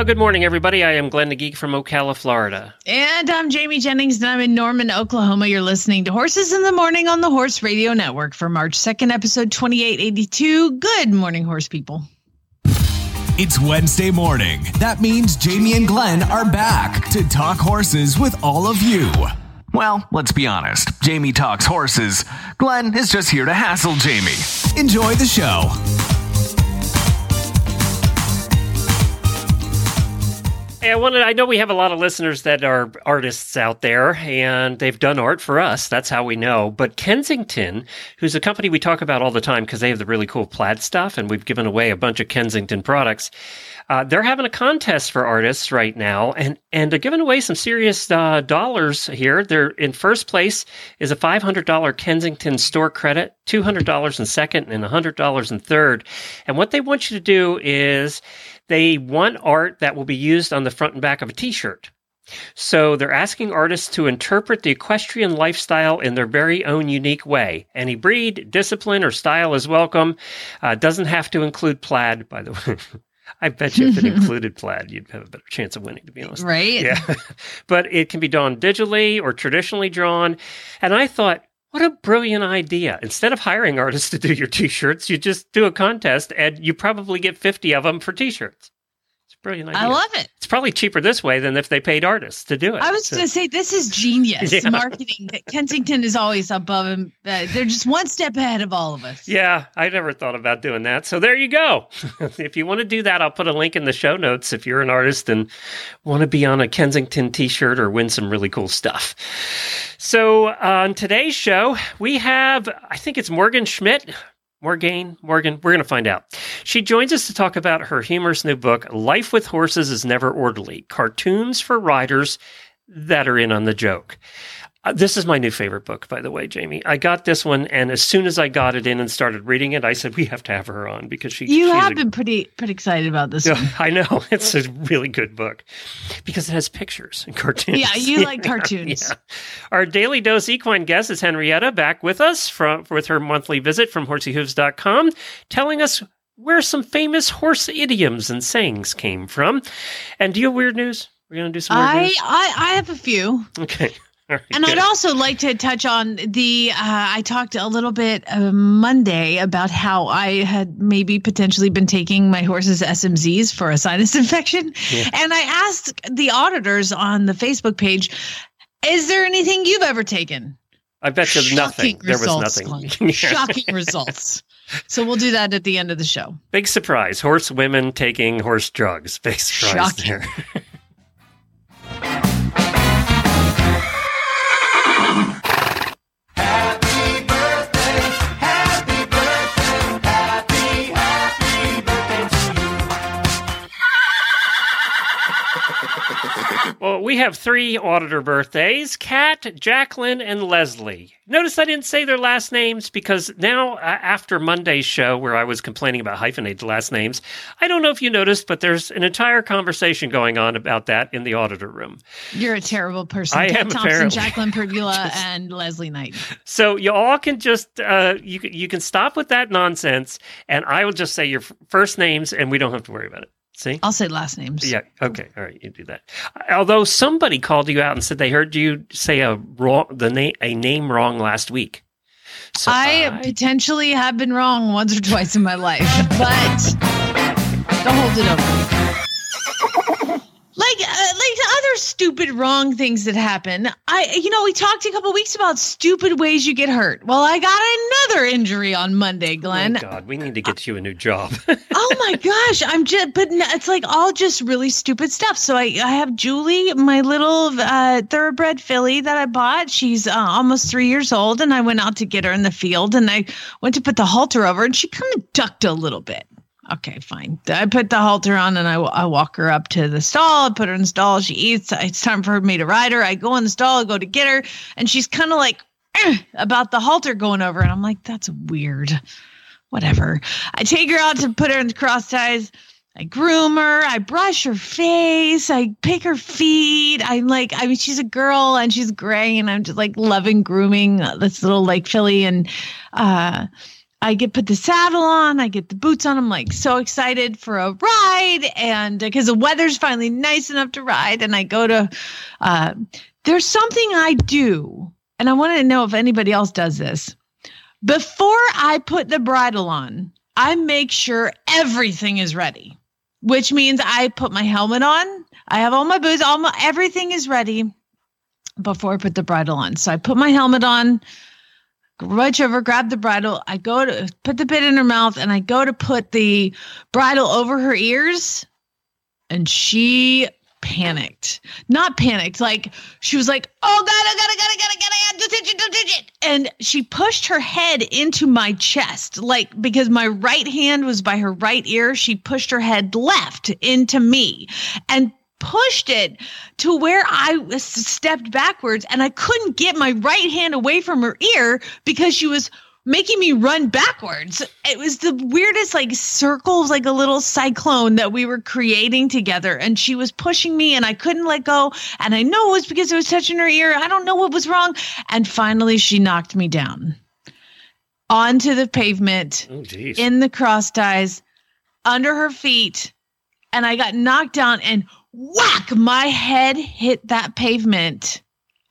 Well, good morning, everybody. I am Glenn the Geek from Ocala, Florida. And I'm Jamie Jennings, and I'm in Norman, Oklahoma. You're listening to Horses in the Morning on the Horse Radio Network for March 2nd, episode 2882. Good morning, horse people. It's Wednesday morning. That means Jamie and Glenn are back to talk horses with all of you. Well, let's be honest. Jamie talks horses. Glenn is just here to hassle Jamie. Enjoy the show. I wanted I know we have a lot of listeners that are artists out there and they've done art for us. That's how we know. But Kensington, who's a company we talk about all the time because they have the really cool plaid stuff and we've given away a bunch of Kensington products. Uh, they're having a contest for artists right now, and and they're giving away some serious uh, dollars here. They're in first place is a five hundred dollar Kensington store credit, two hundred dollars in second, and hundred dollars in third. And what they want you to do is they want art that will be used on the front and back of a T-shirt. So they're asking artists to interpret the equestrian lifestyle in their very own unique way. Any breed, discipline, or style is welcome. Uh, doesn't have to include plaid, by the way. I bet you if it included plaid, you'd have a better chance of winning, to be honest. Right? Yeah. but it can be drawn digitally or traditionally drawn. And I thought, what a brilliant idea. Instead of hiring artists to do your t shirts, you just do a contest and you probably get 50 of them for t shirts. Brilliant idea. I love it. It's probably cheaper this way than if they paid artists to do it. I was So- going to say, this is genius Yeah. marketing. Kensington is always above them. uh, they're just one step ahead of all of us. Yeah, I never thought about doing that. So there you go. if you want to do that, I'll put a link in the show notes if you're an artist and want to be on a Kensington t shirt or win some really cool stuff. So on today's show, we have, I think it's Morgane Schmidt. Morgan, Morgan, we're going to find out. She joins us to talk about her humorous new book, Life with Horses is Never Orderly Cartoons for Riders that are in on the joke. Uh, this is my new favorite book, by the way, Jamie. I got this one, and as soon as I got it in and started reading it, I said we have to have her on because she. You have a- been pretty pretty excited about this Yeah. I know it's a really good book because it has pictures and cartoons. Yeah, you like cartoons. Yeah. Our daily dose equine guest is Henrietta, back with us from with her monthly visit from horseyhooves.com, telling us where some famous horse idioms and sayings came from. And do you have weird news? We're gonna do some weird I, news. I I have a few. Okay. Right, And good. I'd also like to touch on the. Uh, I talked a little bit uh, Monday about how I had maybe potentially been taking my horse's SMZs for a sinus infection. And I asked the auditors on the Facebook page, is there anything you've ever taken? I bet you nothing. There was nothing. Yeah. Shocking results. So we'll do that at the end of the show. Big surprise. Horse women taking horse drugs. Big surprise Shocking. there. Well, we have three auditor birthdays Kat, Jacqueline, and Leslie. Notice I didn't say their last names because now, uh, after Monday's show where I was complaining about hyphenated last names, I don't know if you noticed, but there's an entire conversation going on about that in the auditor room. You're a terrible person. I Kat am, Thompson, apparently. Jacqueline Pergula, and Leslie Knight. So you all can just uh, you can- you can stop with that nonsense, and I will just say your f- first names, and we don't have to worry about it. See? I'll say last names. Yeah. Okay. All right. You do that. Although somebody called you out and said they heard you say a wrong the name a name wrong last week. So I potentially have been wrong once or twice in my life, but don't hold it over me. Like, uh, like the other stupid wrong things that happen. I, you know, we talked a couple weeks about stupid ways you get hurt. Well, I got another injury on Monday, Glenn. Oh God, we need to get you a new job. oh my gosh, I'm just, but it's like all just really stupid stuff. So I, I have Julie, my little uh, thoroughbred filly that I bought. She's uh, almost three years old, and I went out to get her in the field, and I went to put the halter over, and she kind of ducked a little bit. Okay, fine. I put the halter on and I, I walk her up to the stall. I put her in the stall. She eats. It's time for me to ride her. I go in the stall. I go to get her, and she's kind of like "Eh," about the halter going over. And I'm like, that's weird. Whatever. I take her out to put her in the cross ties. I groom her. I brush her face. I pick her feet. I'm like, I mean, she's a girl and she's gray, and I'm just like loving grooming this little like filly. And uh, I get put the saddle on. I get the boots on. I'm like so excited for a ride, and because the weather's finally nice enough to ride, and I go to. Uh, there's something I do, and I want to know if anybody else does this. Before I put the bridle on, I make sure everything is ready which means I put my helmet on. I have all my boots, all my everything is ready before I put the bridle on. So I put my helmet on, reach over, grab the bridle. I go to put the bit in her mouth, and I go to put the bridle over her ears, and she panicked. Not panicked, like she was like, "Oh God, I gotta, gotta, gotta, gotta, don't touch it, don't touch it," and she pushed her head into my chest, like because my right hand was by her right ear. She pushed her head left into me, and pushed it to where I stepped backwards, and I couldn't get my right hand away from her ear because she was making me run backwards. It was the weirdest like circles, like a little cyclone that we were creating together. And she was pushing me and I couldn't let go. And I know it was because I was touching her ear. I don't know what was wrong. And finally she knocked me down onto the pavement Oh, in the cross ties under her feet. And I got knocked down and whack, my head hit that pavement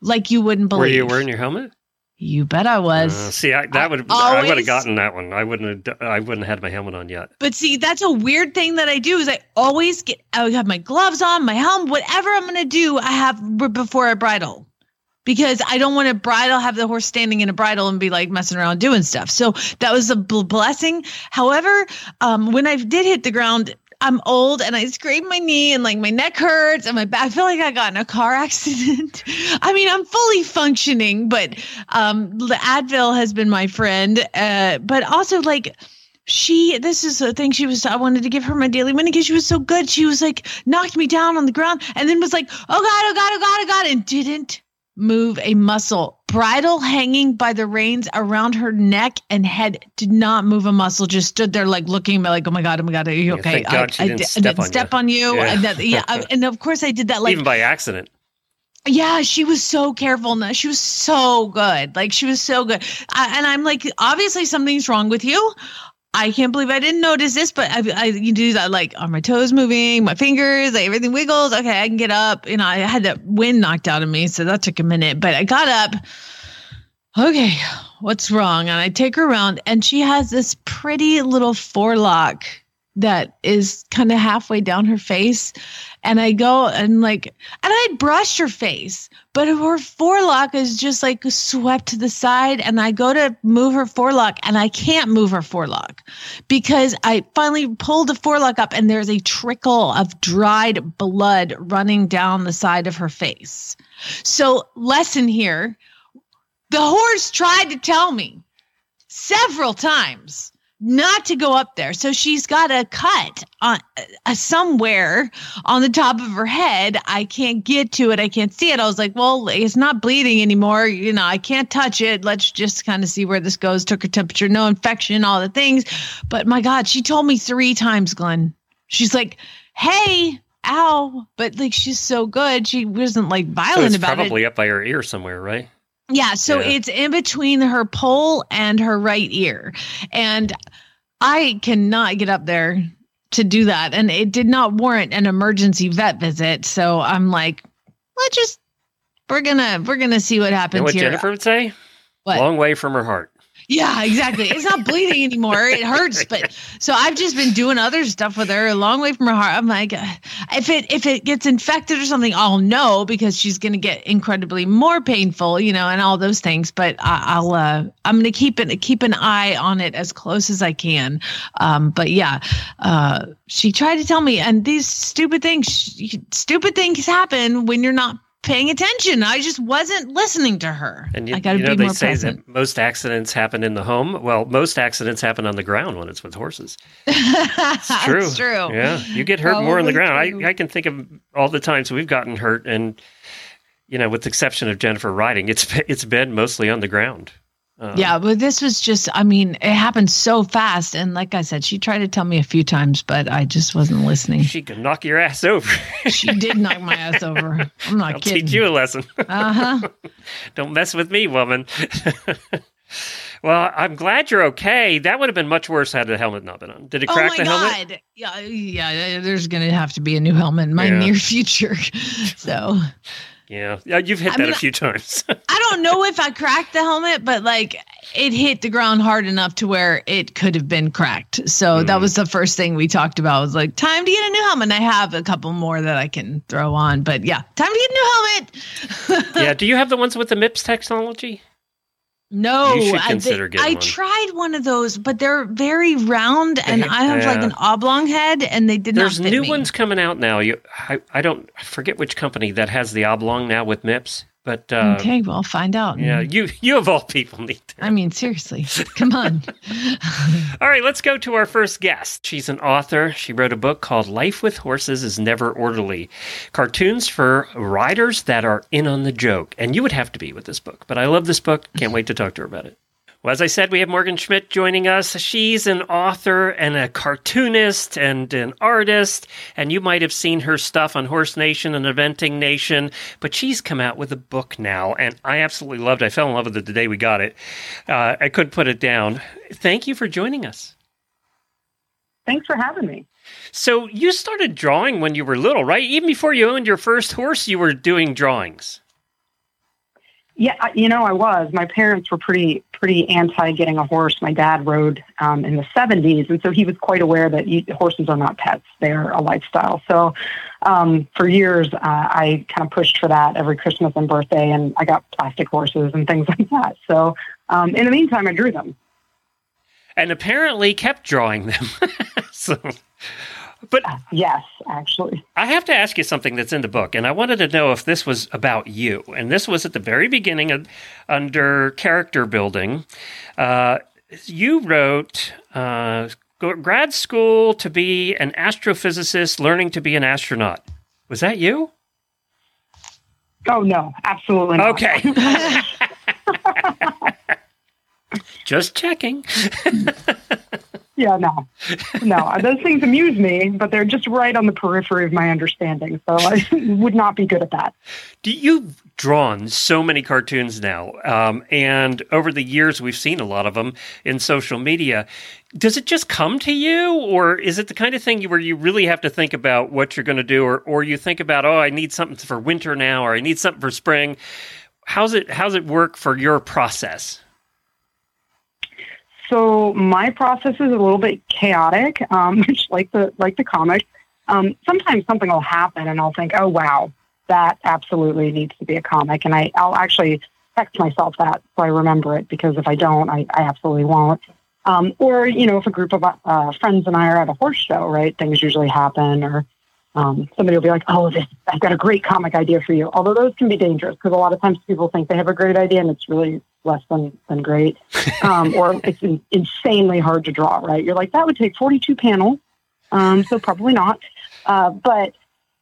like you wouldn't believe. Were you wearing your helmet? You bet I was. Uh, see, I, that would I would have gotten that one. I wouldn't have. I wouldn't have had my helmet on yet. But see, that's a weird thing that I do is I always get I have my gloves on, my helmet, whatever I'm gonna do, I have before I bridle. Because I don't want to bridle, have the horse standing in a bridle and be like messing around doing stuff. So that was a bl- blessing. However, um, when I did hit the ground, I'm old and I scraped my knee and like my neck hurts and my back. I feel like I got in a car accident. I mean, I'm fully functioning, but um, the Advil has been my friend. Uh, but also like she this is the thing she was i wanted to give her my daily money because she was so good she was like knocked me down on the ground and then was like oh god oh god oh god oh god and didn't move a muscle bridle hanging by the reins around her neck and head did not move a muscle just stood there like looking at me like oh my god oh my god are you Yeah, okay thank God she I, didn't I, step didn't on step you. on you Yeah. and that, yeah I- and of course i did that like Even by accident. yeah, she was so careful. No, she was so good. Like she was so good. I, and I'm like, obviously something's wrong with you. I can't believe I didn't notice this, but I, I you do that like are my toes moving, my fingers, like, everything wiggles. Okay, I can get up. You know, I had that wind knocked out of me, so that took a minute, but I got up. Okay, what's wrong? And I take her around, and she has this pretty little forelock that is kind of halfway down her face. And I go and like, and I had brushed her face, but her forelock is just like swept to the side. And I go to move her forelock and I can't move her forelock because I finally pulled the forelock up and there's a trickle of dried blood running down the side of her face. So, lesson here the horse tried to tell me several times not to go up there. So she's got a cut on uh, somewhere on the top of her head. I can't get to it. I can't see it. I was like, well, it's not bleeding anymore. You know, I can't touch it. Let's just kind of see where this goes. Took her temperature, no infection, all the things. But my God, she told me three times, Glenn. She's like, hey, ow. But like, she's so good. She wasn't like So violent it's about it. probably up by her ear somewhere, right? Yeah, so Yeah. it's in between her pole and her right ear. And I cannot get up there to do that. And it did not warrant an emergency vet visit. So I'm like, let's just we're gonna we're gonna see what You know happens what here. Jennifer would say? What? Long way from her heart. Yeah, exactly. It's not bleeding anymore. It hurts, but so I've just been doing other stuff with her a long way from her heart. I'm like, uh, if it if it gets infected or something, I'll know because she's going to get incredibly more painful, you know, and all those things. But I, I'll uh, I'm going to keep it keep an eye on it as close as I can. Um, but yeah, uh, she tried to tell me, and these stupid things, stupid things happen when you're not paying attention. I just wasn't listening to her. And you, I got to you know, be they more say present. that most accidents happen in the home. Well, most accidents happen on the ground when it's with horses. It's True. That's true. Yeah, you get hurt more on the ground. true. I, I can think of all the times we've gotten hurt, and you know, with the exception of Jennifer riding, it's it's been mostly on the ground. Uh, Yeah, but this was just, I mean, it happened so fast. And like I said, she tried to tell me a few times, but I just wasn't listening. she could knock your ass over. She did knock my ass over. I'm not I'll kidding. teach you a lesson. Uh huh. Don't mess with me, woman. well, I'm glad you're okay. That would have been much worse had the helmet not been on. Did it Oh crack my the helmet? God. Yeah, yeah, there's going to have to be a new helmet in my Yeah. near future. So Yeah, yeah, you've hit I that mean, a few times. I don't know if I cracked the helmet, but like it hit the ground hard enough to where it could have been cracked. So Hmm. that was the first thing we talked about was like time to get a new helmet. And I have a couple more that I can throw on, but yeah, time to get a new helmet. yeah, do you have the ones with the MIPS technology? No, I- getting I tried one of those, but they're very round, and I have like an oblong head, and they did There's not fit There's new me. ones coming out now. You, I, I don't I forget which company that has the oblong now with MIPS, but uh, okay, well, find out. yeah, you you of all people need to. I mean, seriously, come on. All right, let's go to our first guest. She's an author. She wrote a book called Life with Horses is Never Orderly Cartoons for Riders That Are In on the Joke. And you would have to be with this book. But I love this book. Can't wait to talk to her about it. Well, as I said, we have Morgane Schmidt joining us. She's an author and a cartoonist and an artist, and you might have seen her stuff on Horse Nation and Eventing Nation, but she's come out with a book now, and I absolutely loved it. I fell in love with it the day we got it. Uh, I couldn't put it down. Thank you for joining us. Thanks for having me. So you started drawing when you were little, right? Even before you owned your first horse, you were doing drawings. Yeah, you know, I was. My parents were pretty pretty anti getting a horse. My dad rode um, in the '70s, and so he was quite aware that you, horses are not pets; they're a lifestyle. So, um, for years, uh, I kind of pushed for that every Christmas and birthday, and I got plastic horses and things like that. So, um, in the meantime, I drew them. And apparently kept drawing them. so but Yes, actually. I have to ask you something that's in the book, and I wanted to know if this was about you. And this was at the very beginning of, under character building. Uh, you wrote uh, grad school to be an astrophysicist, learning to be an astronaut. Was that you? Oh no, absolutely not. Okay. Just checking. Yeah, no, no. Those things amuse me, but they're just right on the periphery of my understanding. So I would not be good at that. Do you've drawn so many cartoons now, um, and over the years we've seen a lot of them in social media. Does it just come to you, or is it the kind of thing where you really have to think about what you're going to do, or or you think about, oh, I need something for winter now, or I need something for spring? How's it how's it work for your process? So my process is a little bit chaotic, um, like the like the comic. Um, sometimes something will happen, and I'll think, "Oh wow, that absolutely needs to be a comic," and I, I'll actually text myself that so I remember it because if I don't, I, I absolutely won't. Um, or you know, if a group of uh, friends and I are at a horse show, right? Things usually happen, or um, somebody will be like, "Oh, this, I've got a great comic idea for you." Although those can be dangerous because a lot of times people think they have a great idea and it's really less than than great, um, or it's in, insanely hard to draw. Right? You're like, that would take 42 panels, um, so probably not. Uh, but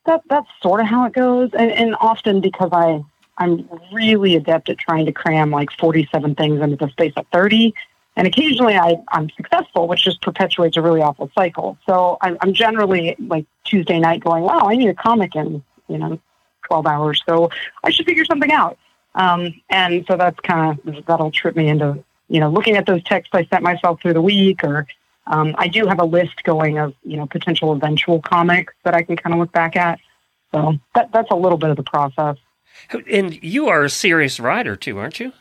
that that's sort of how it goes, and, and often because I I'm really adept at trying to cram like 47 things into the space of 30. And occasionally I, I'm successful, which just perpetuates a really awful cycle. So I'm, I'm generally like Tuesday night going, wow, I need a comic in, you know, 12 hours. So I should figure something out. Um, and so that's kind of, that'll trip me into, you know, looking at those texts I sent myself through the week or um, I do have a list going of, you know, potential eventual comics that I can kind of look back at. So that, that's a little bit of the process. And you are a serious writer too, aren't you?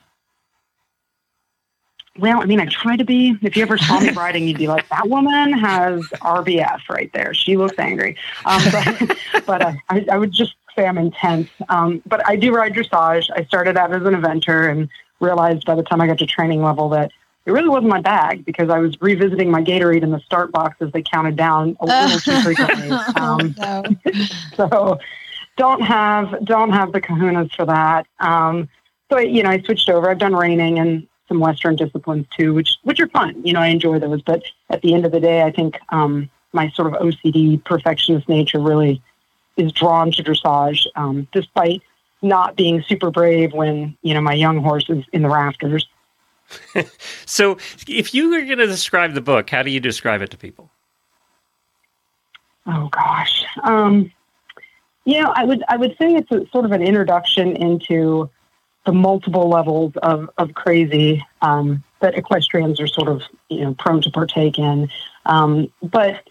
Well, I mean, I try to be. If you ever saw me writing, you'd be like, that woman has RBF right there. She looks angry. Um, but but uh, I, I would just say I'm intense. Um, but I do ride dressage. I started out as an eventer and realized by the time I got to training level that it really wasn't my bag because I was revisiting my Gatorade in the start box as they counted down a little too frequently. Um, no. so don't have don't have the kahunas for that. Um, so I, you know, I switched over. I've done reining and some Western disciplines too, which which are fun. You know, I enjoy those. But at the end of the day, I think um, my sort of OCD perfectionist nature really is drawn to dressage, um, despite not being super brave when you know my young horse is in the rafters. so, if you were going to describe the book, how do you describe it to people? Oh gosh, um, you know, I would I would say it's a, sort of an introduction into the multiple levels of of crazy um, that equestrians are sort of you know prone to partake in, um, but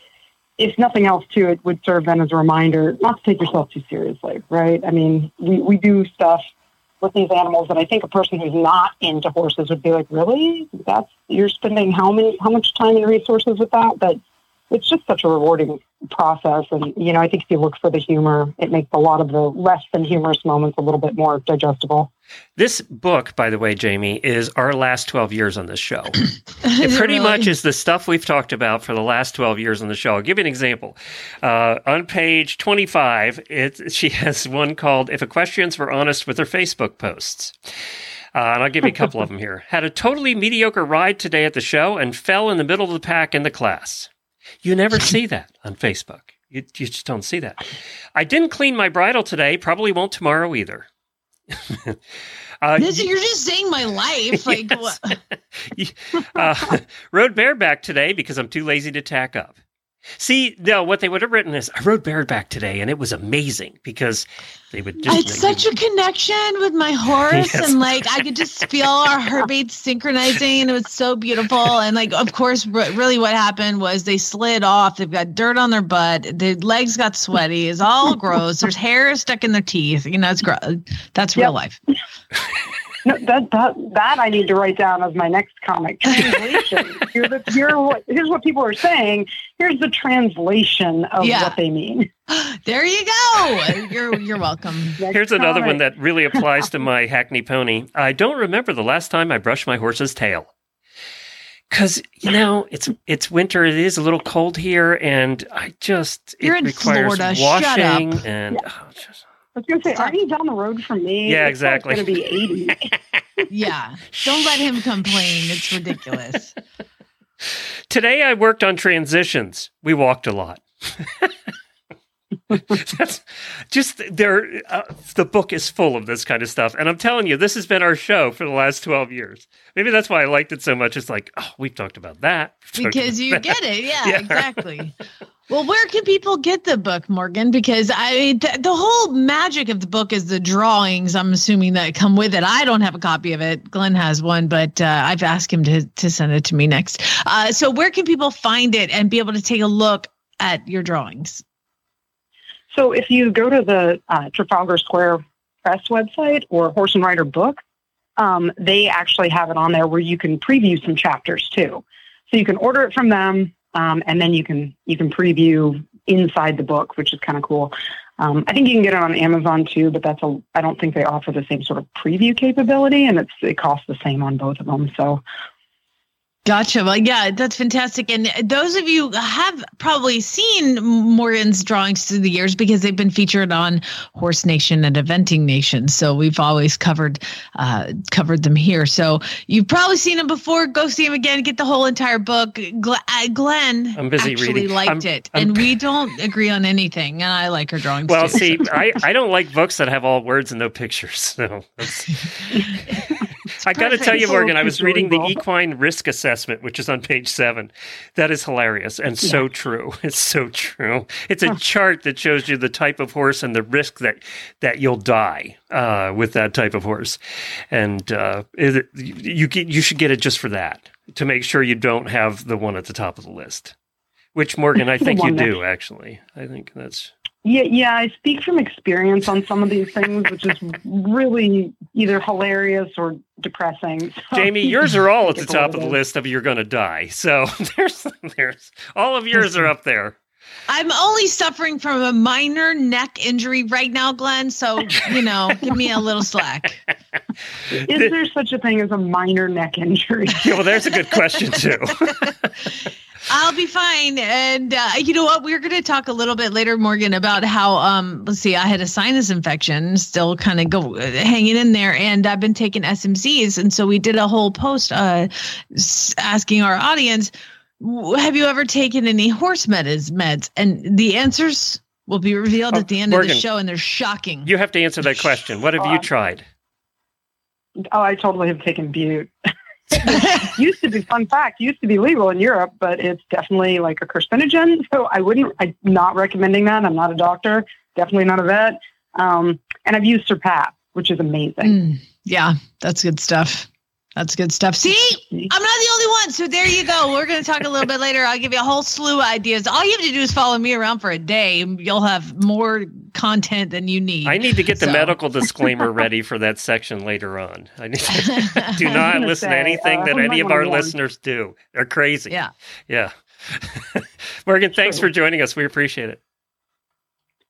if nothing else, too, it would serve then as a reminder not to take yourself too seriously, right? I mean, we, we do stuff with these animals that I think a person who's not into horses would be like, really? That's you're spending how many how much time and resources with that? But it's just such a rewarding process. And, you know, I think if you look for the humor, it makes a lot of the less than humorous moments a little bit more digestible. This book, by the way, Jamie, is our last 12 years on this show. it pretty really? much is the stuff we've talked about for the last 12 years on the show. I'll give you an example. Uh, on page 25, it, she has one called If Equestrians Were Honest with Their Facebook Posts. Uh, and I'll give you a couple of them here. Had a totally mediocre ride today at the show and fell in the middle of the pack in the class. You never see that on Facebook. You, you just don't see that. I didn't clean my bridle today. Probably won't tomorrow either. uh, this, you're just saying my life. Like, yes. uh, rode bareback today because I'm too lazy to tack up. See, no, what they would have written is I rode bareback today and it was amazing because they would just. It's such a connection with my horse yes. and like I could just feel our heartbeats synchronizing and it was so beautiful. And like, of course, really what happened was they slid off. They've got dirt on their butt. Their legs got sweaty. It's all gross. There's hair stuck in their teeth. You know, it's gross. That's real yep. life. No, that that that I need to write down as my next comic translation. here, the, here what, here's what people are saying. Here's the translation of yeah. what they mean. There you go. You're you're welcome. here's another one that really applies to my Hackney pony. I don't remember the last time I brushed my horse's tail. Cause you know it's it's winter. It is a little cold here, and I just You're it requires Florida. washing and yeah. oh, just, I was going to say, are you down the road from me? Yeah, exactly. It's going to be 80. yeah. Don't let him complain. It's ridiculous. Today I worked on transitions. We walked a lot. That's just there. Uh, the book is full of this kind of stuff, and I'm telling you, this has been our show for the last 12 years. Maybe that's why I liked it so much. It's like, oh, we've talked about that talked because about you that. get it. Yeah, yeah. exactly. Well, where can people get the book, Morgane? Because I th- the whole magic of the book is the drawings. I'm assuming that come with it. I don't have a copy of it. Glenn has one, but uh, I've asked him to to send it to me next. Uh, so, where can people find it and be able to take a look at your drawings? So, if you go to the uh, Trafalgar Square Press website or Horse and Rider book, um, they actually have it on there where you can preview some chapters too. So you can order it from them um, and then you can you can preview inside the book, which is kind of cool. Um, I think you can get it on Amazon too, but that's a I don't think they offer the same sort of preview capability, and it's it costs the same on both of them. So Gotcha. Well, yeah, that's fantastic. And those of you have probably seen Morgane's drawings through the years because they've been featured on Horse Nation and Eventing Nation. So we've always covered uh, covered them here. So you've probably seen them before. Go see them again. Get the whole entire book. Uh, Glenn I'm busy actually reading. liked I'm, it, I'm, and we don't agree on anything. And I like her drawings. Well, too, see, so. I I don't like books that have all words and no pictures. So. I got to tell you, Morgane, I was reading the equine risk assessment, which is on page seven. That is hilarious and so true. It's so true. It's a chart that shows you the type of horse and the risk that that you'll die uh, with that type of horse, and uh, it, you you should get it just for that to make sure you don't have the one at the top of the list. Which Morgane, I think you do actually. I think that's yeah, yeah, I speak from experience on some of these things, which is really either hilarious or depressing. So, Jamie, yours are all at the top of the list of you're going to die. So there's, there's all of yours are up there. I'm only suffering from a minor neck injury right now, Glenn. So, you know, give me a little slack. Is there such a thing as a minor neck injury? yeah, well, there's a good question, too. I'll be fine. And uh, you know what? We're going to talk a little bit later, Morgane, about how um let's see, I had a sinus infection, still kind of go uh, hanging in there, and I've been taking SMZs, and so we did a whole post uh asking our audience, have you ever taken any horse meds? Meds, and the answers will be revealed Oh, at the end of the show, and they're shocking. You have to answer that question. What have you Uh, tried? Oh, I totally have taken Bute. used to be fun fact used to be legal in Europe, but it's definitely like a carcinogen. So I wouldn't. I'm not recommending that. I'm not a doctor. Definitely not a vet. Um, and I've used Surpass, which is amazing. Mm, yeah, that's good stuff. That's good stuff. See, I'm not the only one. So there you go. We're going to talk a little bit later. I'll give you a whole slew of ideas. All you have to do is follow me around for a day. You'll have more content than you need. I need to get the medical disclaimer ready for that section later on. I need to, do not gonna listen to anything uh, that we any of our warn. listeners do. They're crazy. Yeah. Yeah. Morgane, thanks Sure. for joining us. We appreciate it.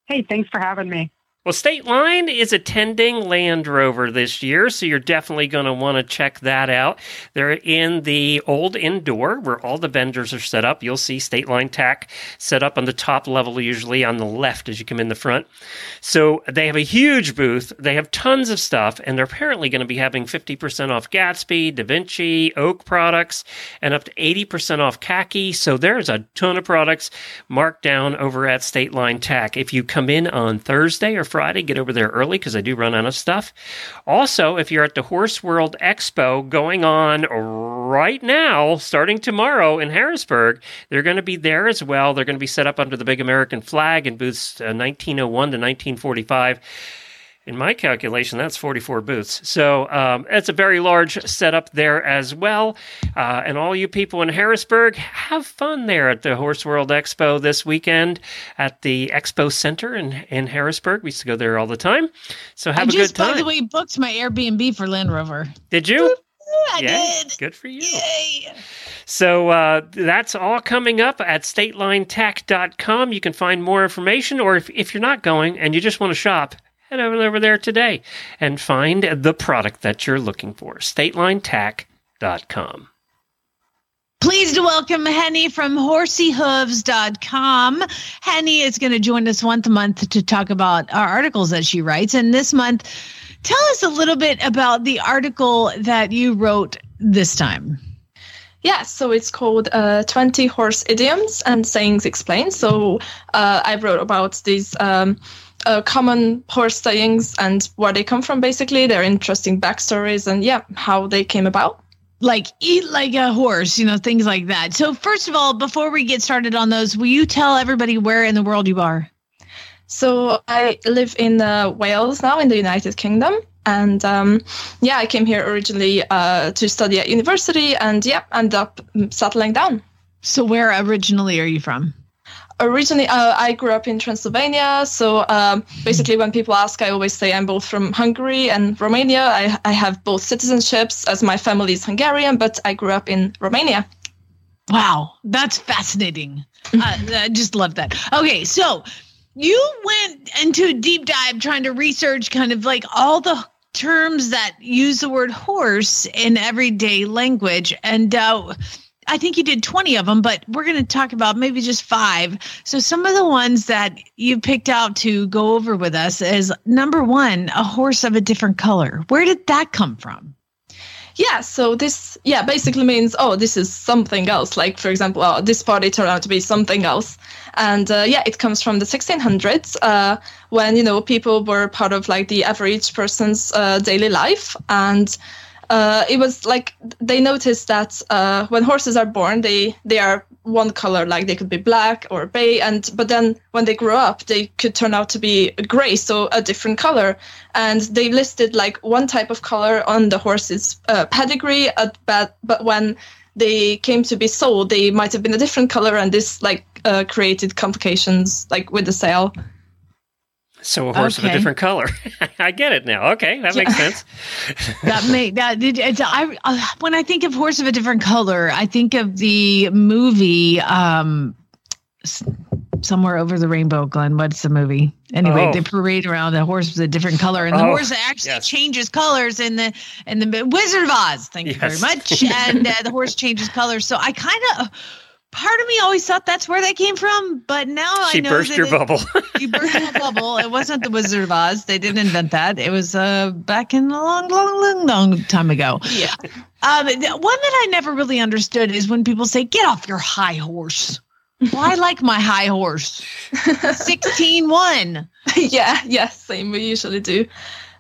Hey, thanks for having me. Well, State Line is attending Land Rover this year, so you're definitely going to want to check that out. They're in the old indoor where all the vendors are set up. You'll see State Line Tack set up on the top level, usually on the left as you come in the front. So they have a huge booth. They have tons of stuff, and they're apparently going to be having 50% off Gatsby, Da Vinci, Oak products, and up to 80% off khaki. So there's a ton of products marked down over at State Line Tack. If you come in on Thursday or Friday, get over there early because I do run out of stuff. Also, if you're at the Horse World Expo going on right now, starting tomorrow in Harrisburg, they're going to be there as well. They're going to be set up under the big American flag in booths uh, 1901 to 1945 in my calculation, that's 44 booths. So um, it's a very large setup there as well. Uh, and all you people in Harrisburg, have fun there at the Horse World Expo this weekend at the Expo Center in, in Harrisburg. We used to go there all the time. So have I a just, good time. by the way, booked my Airbnb for Land Rover. Did you? I yeah. did. Good for you. Yay. So uh, that's all coming up at statelinetack.com. You can find more information, or if, if you're not going and you just want to shop, head over, over there today and find the product that you're looking for. statelinetack.com. Pleased to welcome Henny from horseyhooves.com. Henny is going to join us once a month to talk about our articles that she writes. And this month, tell us a little bit about the article that you wrote this time. Yeah, so it's called uh, 20 Horse Idioms and Sayings Explained. So uh, I wrote about these um, uh, common horse sayings and where they come from, basically, their interesting backstories and, yeah, how they came about. Like eat like a horse, you know, things like that. So, first of all, before we get started on those, will you tell everybody where in the world you are? So I live in uh, Wales now, in the United Kingdom. And um, yeah, I came here originally uh, to study at university and, yeah, ended up mm, settling down. So, where originally are you from? Originally uh, i grew up in transylvania so um, basically when people ask i always say i'm both from hungary and romania I, I have both citizenships as my family is hungarian but i grew up in romania Wow, that's fascinating. uh, I just love that. Okay, so you went into a deep dive trying to research kind of like all the terms that use the word horse in everyday language. And uh, I think you did 20 of them, but we're going to talk about maybe just five. So, some of the ones that you picked out to go over with us is number one, a horse of a different color. Where did that come from? yeah so this yeah basically means oh this is something else like for example oh, this party turned out to be something else and uh, yeah it comes from the 1600s uh, when you know people were part of like the average person's uh, daily life and uh, it was like they noticed that uh, when horses are born they they are one color like they could be black or bay and but then when they grow up they could turn out to be gray so a different color. And they listed like one type of color on the horse's uh, pedigree uh, but but when they came to be sold they might have been a different color and this like uh, created complications like with the sale So a horse of a different color. I get it now. Okay, that makes sense. that make that it, it's I uh, when I think of horse of a different color, I think of the movie um s- somewhere over the rainbow. Glenn, what's the movie? Anyway, Oh. they parade around a horse with a different color, and the Oh, horse actually yes. changes colors in the in the Wizard of Oz. Thank you very much. and uh, the horse changes colors. So I kind of part of me always thought that's where that came from, but now She I know burst that your it- bubble. You burst my bubble. It wasn't the Wizard of Oz. They didn't invent that. It was uh back in a long, long, long, long time ago. Yeah. Um, one that I never really understood is when people say, "Get off your high horse." Well, I like my high horse. 16 1. yeah, yeah, same. We usually do.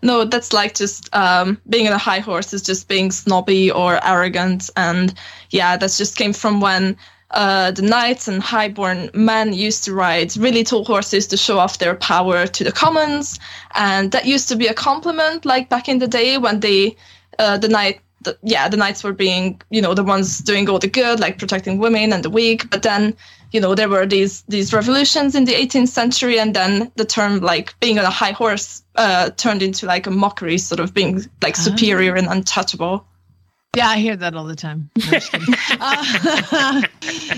No, that's like just um, being on a high horse is just being snobby or arrogant, and yeah, that just came from when uh, the knights and highborn men used to ride really tall horses to show off their power to the commons, and that used to be a compliment. Like back in the day when they, uh, the knight. The, yeah, the knights were being, you know, the ones doing all the good, like protecting women and the weak. But then you know there were these these revolutions in the 18th century and then the term like being on a high horse uh, turned into like a mockery sort of being like superior and untouchable Yeah, I hear that all the time. Uh,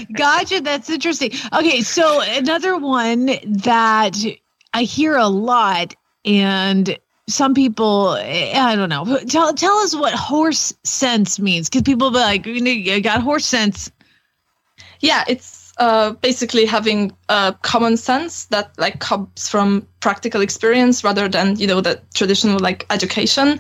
gotcha. That's interesting. Okay, so another one that I hear a lot, and some people, I don't know. Tell tell us what horse sense means, because people be like, you know, you got horse sense. yeah it's uh, basically having a common sense that like comes from practical experience rather than you know the traditional like education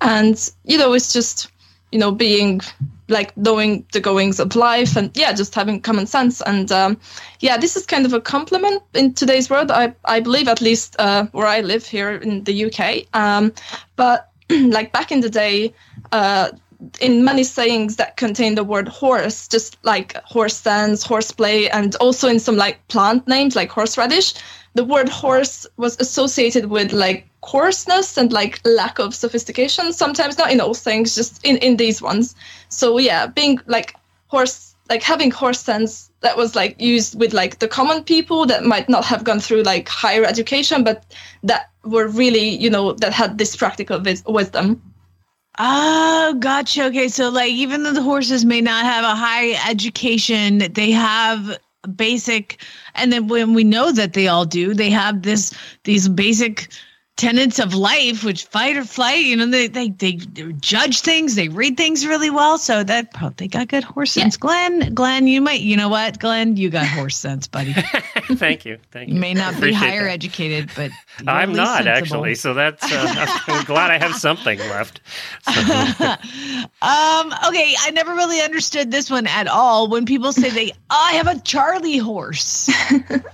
and you know it's just you know being like knowing the goings of life and yeah just having common sense. And um, yeah this is kind of a compliment in today's world. I, I believe at least uh, where i live here in the uk um, but like back in the day uh, in many sayings that contain the word horse, just like horse sense, horseplay, and also in some like plant names like horseradish, the word horse was associated with like coarseness and like lack of sophistication. Sometimes not in all things, just in in these ones. So yeah, being like horse, like having horse sense that was like used with like the common people that might not have gone through like higher education, but that were really you know that had this practical vis- wisdom. Oh, gotcha. Okay, so like even though the horses may not have a high education, they have basic, and then when we know that they all do, they have this these basic tenets of life, which fight or flight. You know, they they they judge things, they read things really well, so that probably they got good horse sense. Glenn, Glenn, you might, you know what, Glenn, you got horse sense, buddy. thank you. Thank you. You may not be higher that. educated, but you're I'm not sensible. actually, so that's. Uh, I'm glad I have something left. So- um okay i never really understood this one at all when people say they i have a charlie horse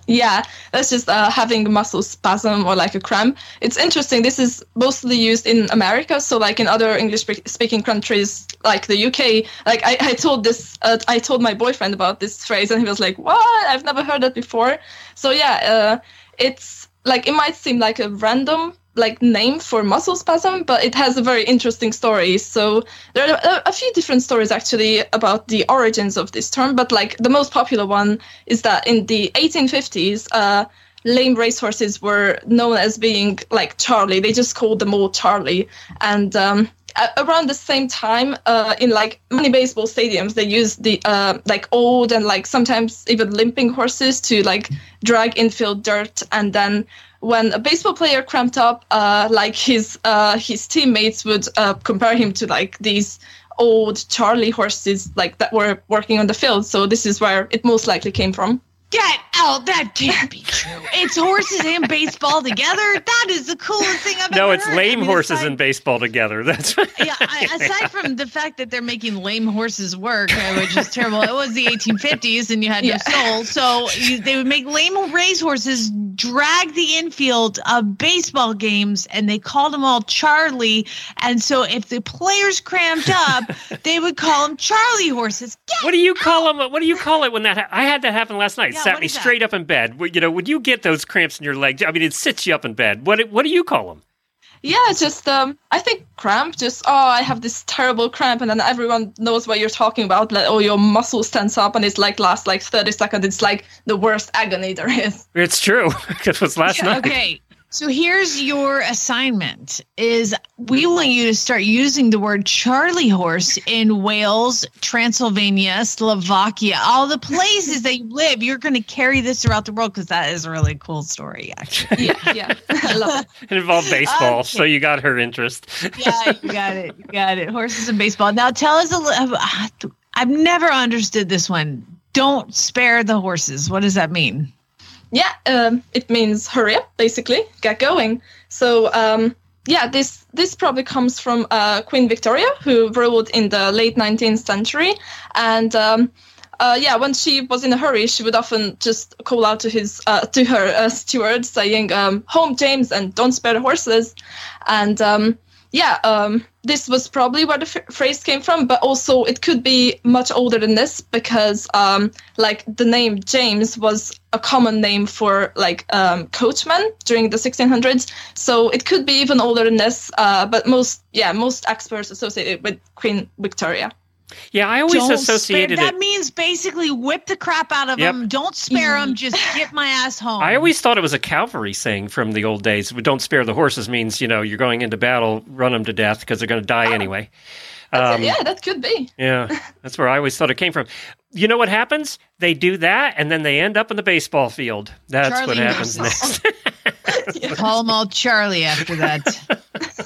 Yeah, that's just uh, having a muscle spasm or like a cramp. It's interesting. This is mostly used in America. So, like in other English-speaking countries, like the UK, like I, I told this, uh, I told my boyfriend about this phrase, and he was like, "What? I've never heard that before." So yeah, uh, it's like it might seem like a random like name for muscle spasm, but it has a very interesting story. So there are a, few different stories actually about the origins of this term, but like the most popular one is that in the 1850s, uh, lame racehorses were known as being like Charlie. They just called them all Charlie, and um, around the same time, uh, in like many baseball stadiums, they use the uh, like old and like sometimes even limping horses to like drag infield dirt, and then when a baseball player cramped up, uh, like his uh, his teammates would uh, compare him to like these old Charlie horses, like that were working on the field. So this is where it most likely came from. Get out that can't be true it's horses and baseball together that is the coolest thing i've no, ever it's heard. I lame mean, horses aside- and baseball together. That's right. yeah, I, aside from the fact that they're making lame horses work, uh, which is terrible. It was the 1850s, and you had Yeah. no soul, so you, they would make lame race horses drag the infield of baseball games, and they called them all Charlie. And so, if the players cramped up, they would call them Charlie horses. Get What do you call them? What do you call it when that? Ha- I had that happen last night. Yeah, Sat me straight up in bed. You know, would you get those cramps in your legs? I mean, it sits you up in bed. What? What do you call them? Yeah, just um, I think cramp. Just oh, I have this terrible cramp, and then everyone knows what you're talking about. Like oh, your muscle tense up, and it's like lasts like 30 seconds. It's like the worst agony there is. It's true. it was last night. Okay. So here's your assignment is we want you to start using the word Charlie horse in Wales, Transylvania, Slovakia, all the places that you live. You're going to carry this throughout the world because that is a really cool story, actually. Yeah, yeah, I love it. It involved baseball, Okay. so you got her interest. yeah, you got it. You got it. Horses and baseball. Now tell us a little. Uh, I've never understood this one. don't spare the horses. What does that mean? Yeah, um, it means hurry up, basically, get going. So um, yeah, this this probably comes from uh, Queen Victoria, who ruled in the late 19th century, and um, uh, yeah, when she was in a hurry, she would often just call out to his uh, to her uh, steward, saying, um, "Home, James, and don't spare the horses." And um, yeah, um, this was probably where the f- phrase came from, but also it could be much older than this because, um, like, the name James was a common name for like um, coachman during the 1600s. So it could be even older than this, uh, but most, yeah, most experts associate it with Queen Victoria. Yeah, I always Don't associated spare, it. That means basically whip the crap out of Yep. them. Don't spare them. Just get my ass home. I always thought it was a cavalry saying from the old days. Don't spare the horses means you know you're going into battle, run them to death because they're going to die anyway. That's Um, it. Yeah, that could be. Yeah, that's where I always thought it came from. You know what happens? They do that, and then they end up in the baseball field. That's what happens next. Call them all Charlie after that.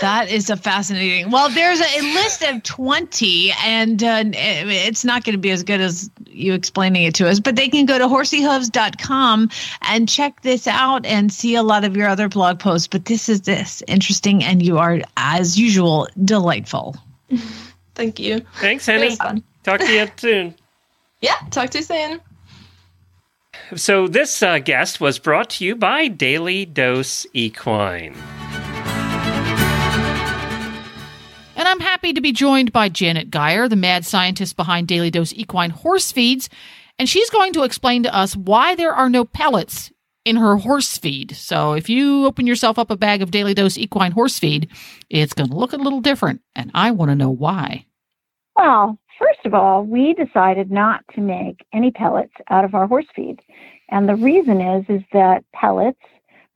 that is a fascinating. Well, there's a, a list of 20, and uh, it's not going to be as good as you explaining it to us, but they can go to horseyhooves.com and check this out and see a lot of your other blog posts. But this is this interesting, and you are, as usual, delightful. Thank you. Thanks, It Henny. Talk to you soon. Yeah, talk to you soon. So this uh, guest was brought to you by Daily Dose Equine. And I'm happy to be joined by Janet Geyer, the mad scientist behind Daily Dose Equine Horse Feeds. And she's going to explain to us why there are no pellets in her horse feed. So if you open yourself up a bag of Daily Dose Equine Horse Feed, it's going to look a little different. And I want to know why. Well, first of all, we decided not to make any pellets out of our horse feed. And the reason is is that pellets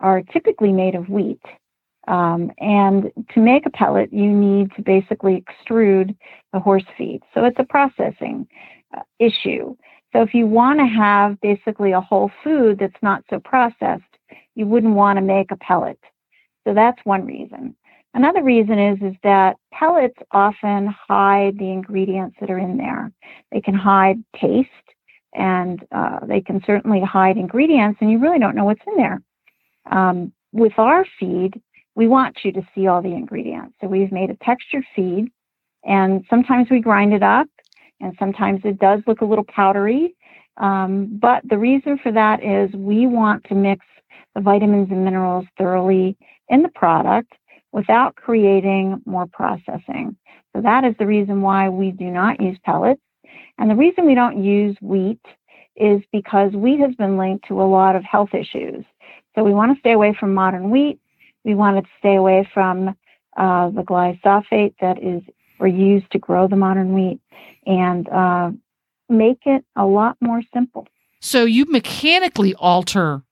are typically made of wheat. Um, and to make a pellet, you need to basically extrude the horse feed. So it's a processing uh, issue. So if you want to have basically a whole food that's not so processed, you wouldn't want to make a pellet. So that's one reason. Another reason is is that pellets often hide the ingredients that are in there. They can hide taste, and uh, they can certainly hide ingredients, and you really don't know what's in there. Um, with our feed, we want you to see all the ingredients. So we've made a textured feed, and sometimes we grind it up, and sometimes it does look a little powdery. Um, but the reason for that is we want to mix the vitamins and minerals thoroughly in the product without creating more processing. So that is the reason why we do not use pellets. And the reason we don't use wheat is because wheat has been linked to a lot of health issues. So we want to stay away from modern wheat. We wanted to stay away from uh, the glyphosate that is or used to grow the modern wheat and uh, make it a lot more simple. So you mechanically alter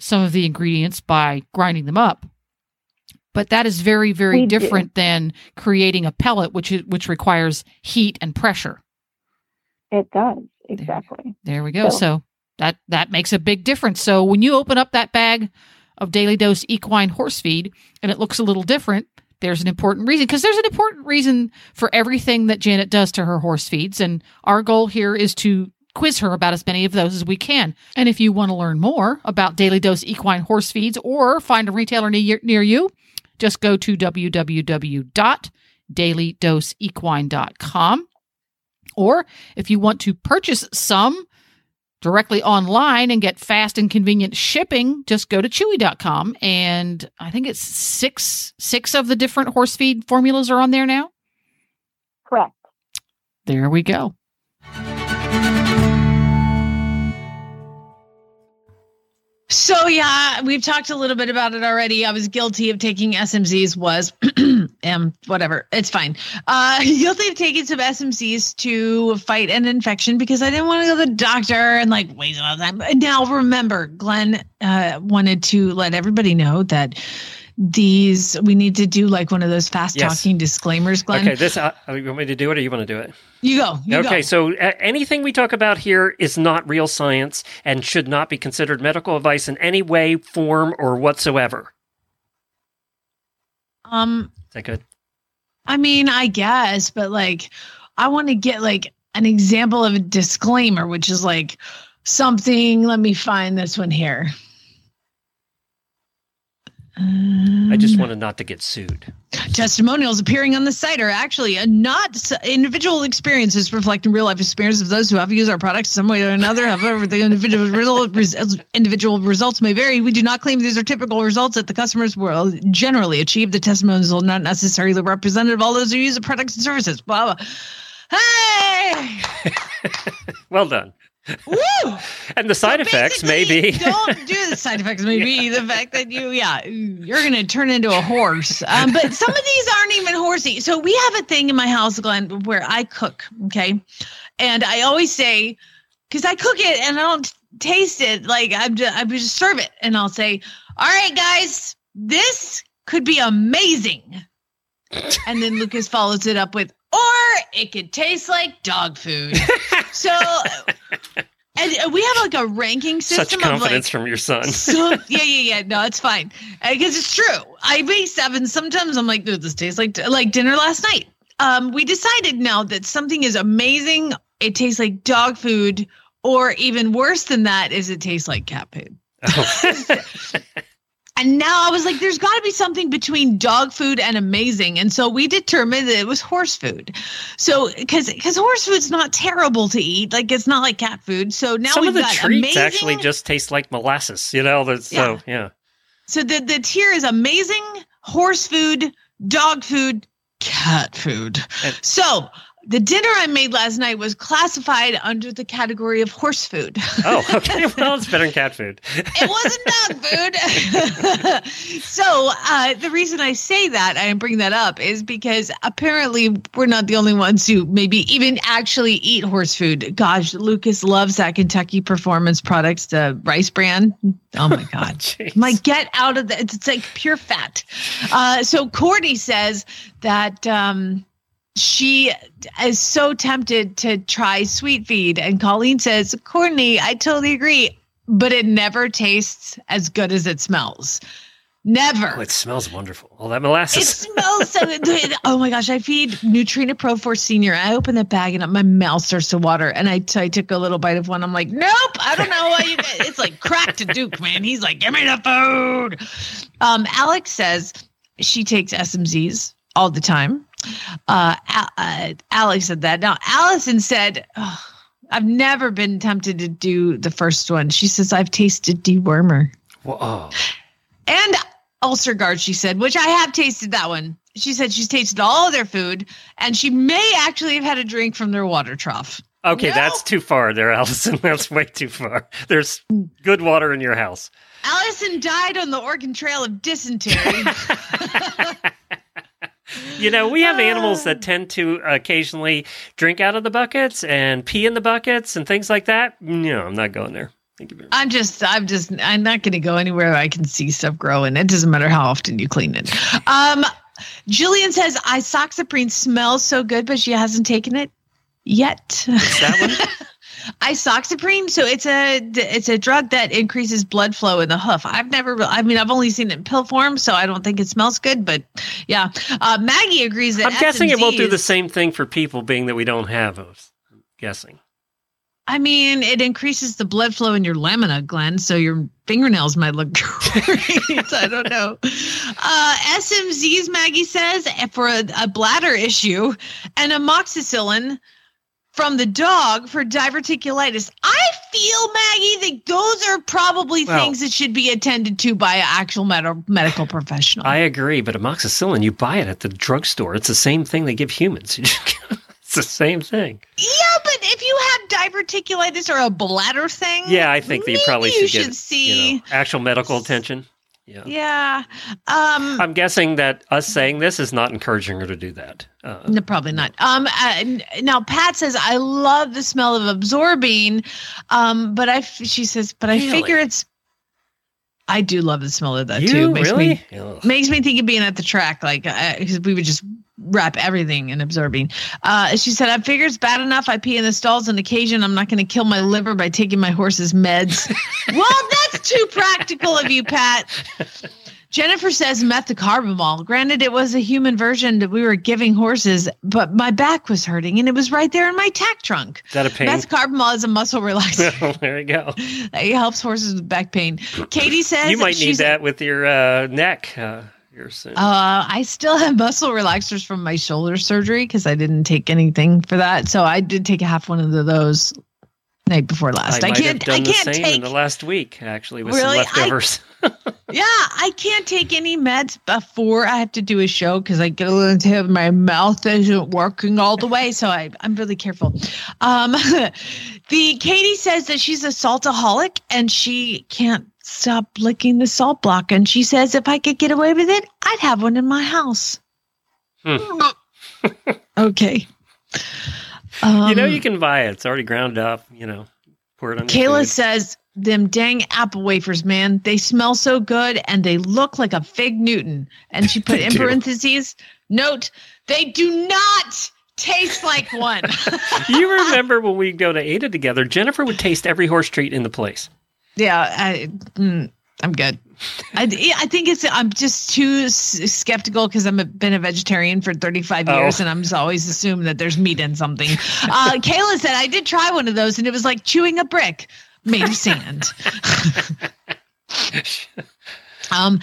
some of the ingredients by grinding them up. But that is very, very We do. different than creating a pellet, which is, which requires heat and pressure. It does, exactly. There we go. So- So that that makes a big difference. So when you open up that bag of Daily Dose Equine Horse Feed and it looks a little different, there's an important reason because there's an important reason for everything that Janet does to her horse feeds, and our goal here is to quiz her about as many of those as we can. And if you want to learn more about Daily Dose Equine Horse Feeds or find a retailer near, near you, just go to www.dailydoseequine.com. Or if you want to purchase some directly online and get fast and convenient shipping, just go to chewy.com and I think it's six six of the different horse feed formulas are on there now. Correct. There we go. So yeah, we've talked a little bit about it already. I was guilty of taking SMZs. Was um whatever. It's fine. Uh, guilty of taking some SMZs to fight an infection because I didn't want to go to the doctor and like waste a lot of time. Now remember, Glenn uh, wanted to let everybody know that these we need to do like one of those fast Yes. talking disclaimers. Glenn, Okay, this uh, you want me to do it, or you want to do it? you go. You okay, go. so uh, anything we talk about here is not real science and should not be considered medical advice in any way, form, or whatsoever. Um, Is that good? I mean, I guess, but like, I want to get like an example of a disclaimer, which is like something. Let me find this one here. I just um, wanted not to get sued. Testimonials appearing on the site are actually not individual experiences reflecting real life experiences of those who have used our products some way or another. However, the individual result, individual results may vary. We do not claim these are typical results that the customers will generally achieve. The testimonials will not necessarily representative of all those who use the products and services. Blah, blah. Hey, Well done. Woo! And the side effects may be. Don't do the side effects. Maybe the fact that you, yeah, you're going to turn into a horse. Um, but some of these aren't even horsey. So we have a thing in my house, Glenn, where I cook. Okay, and I always say, because I cook it and I don't taste it, like I'm just, I just serve it, and I'll say, "All right, guys, this could be amazing," and then Lucas follows it up with, "Or it could taste like dog food." so. And we have like a ranking system Such of like confidence from your son. so, yeah, yeah, yeah. No, it's fine because it's true. I rate seven. Sometimes I'm like, dude, this tastes like like dinner last night. Um, we decided now that something is amazing. It tastes like dog food, or even worse than that, is it tastes like cat food. And now I was like, there's got to be something between dog food and amazing. And so we determined that it was horse food. So, because because horse food's not terrible to eat, like it's not like cat food. So now Some we've of the got treats amazing. actually just taste like molasses, you know. That's, So, yeah. So the the tier is amazing horse food, dog food, cat food. And- so the dinner I made last night was classified under the category of horse food. Oh, okay. Well, it's better than cat food. it wasn't dog food. so uh, the reason I say that and bring that up is because apparently we're not the only ones who maybe even actually eat horse food. Gosh, Lucas loves that Kentucky Performance Products, the rice bran. Oh my god. Like, get out of that. It's like pure fat. Uh, so Courtney says that um, she is so tempted to try sweet feed. And Colleen says, Courtney, I totally agree, but it never tastes as good as it smells. Never. Oh, it smells wonderful. All that molasses. It smells so good. Oh my gosh, I feed Nutrena Pro Force Senior. I open the bag and my mouth starts to water. And I, I took a little bite of one. I'm like, nope, I don't know why you guys. It's like crack to Duke, man. He's like, give me the food. Um, Alex says she takes SMZs all the time. Uh, uh, Alex said that. Now, Allison said, "Ugh, I've never been tempted to do the first one. She says, I've tasted dewormer Whoa. Oh, and ulcer guard she said which i have tasted that one she said she's tasted all of their food and she may actually have had a drink from their water trough Okay, No. that's too far there, Allison. That's way too far. There's good water in your house. allison died on the oregon trail of dysentery You know, we have animals Ah. that tend to occasionally drink out of the buckets and pee in the buckets and things like that. No, I'm not going there. Thank you very much. i'm just i'm just i'm not going to go anywhere i can see stuff growing it doesn't matter how often you clean it um jillian says isoxsuprine smells so good but she hasn't taken it yet That one? isoxsuprine? So it's a it's a drug that increases blood flow in the hoof. I've never i mean i've only seen it in pill form so i don't think it smells good but yeah. Uh, maggie agrees that I'm guessing it won't do the same thing for people, being that we don't have those. I'm guessing. i mean it increases the blood flow in your lamina glenn so your fingernails might look great. I don't know. Uh, smzs maggie says for a, a bladder issue and amoxicillin from the dog for diverticulitis. I feel, Maggie, that those are probably Well- things that should be attended to by an actual med- medical professional. I agree, but amoxicillin, you buy it at the drugstore. It's the same thing they give humans. It's the same thing. yeah, but if you have diverticulitis or a bladder thing, Yeah, I think that you probably you should, should get see. you know, actual medical attention. Yeah. Yeah. Um, I'm guessing that us saying this is not encouraging her to do that. Uh, No, probably not. Um, uh, now Pat says I love the smell of Absorbine, um, but I f- she says, but I Really? figure it's. I do love the smell of that you too. Makes really? me Ugh. makes me think of being at the track, like because we would just wrap everything in Absorbine. Uh, she said, I figure it's bad enough. I pee in the stalls on occasion. I'm not going to kill my liver by taking my horse's meds. well, that's too practical of you, Pat. Jennifer says methocarbamol. Granted, it was a human version that we were giving horses, but my back was hurting and it was right there in my tack trunk. Is that a pain? Methocarbamol is a muscle relaxer. There you go. it helps horses with back pain. Katie says You might need that with your uh, neck. Uh, here soon. Uh, I still have muscle relaxers from my shoulder surgery because I didn't take anything for that. So I did take half one of those night before last. I, might can't. I can't take. in the last week, actually, with Really? Some leftovers. Yeah, I can't take any meds before I have to do a show because I get a little into my mouth isn't working all the way. So I, I'm really careful. Um, the Katie says that she's a saltaholic and she can't stop licking the salt block. And she says if I could get away with it, I'd have one in my house. Hmm. okay. Um, you know, you can buy it. It's already ground up. You know, pour it on. your Kayla says them dang apple wafers, man, they smell so good and they look like a fig Newton. And she put in do. parentheses, note, they do not taste like one. you remember when we go to Ada together? Jennifer would taste every horse treat in the place. Yeah, I, mm, I'm good. I, I think it's I'm just too s- skeptical because I've been a vegetarian for 35 Oh. years and I'm just always assumed that there's meat in something. Uh, Kayla said I did try one of those and it was like chewing a brick made of sand. Um,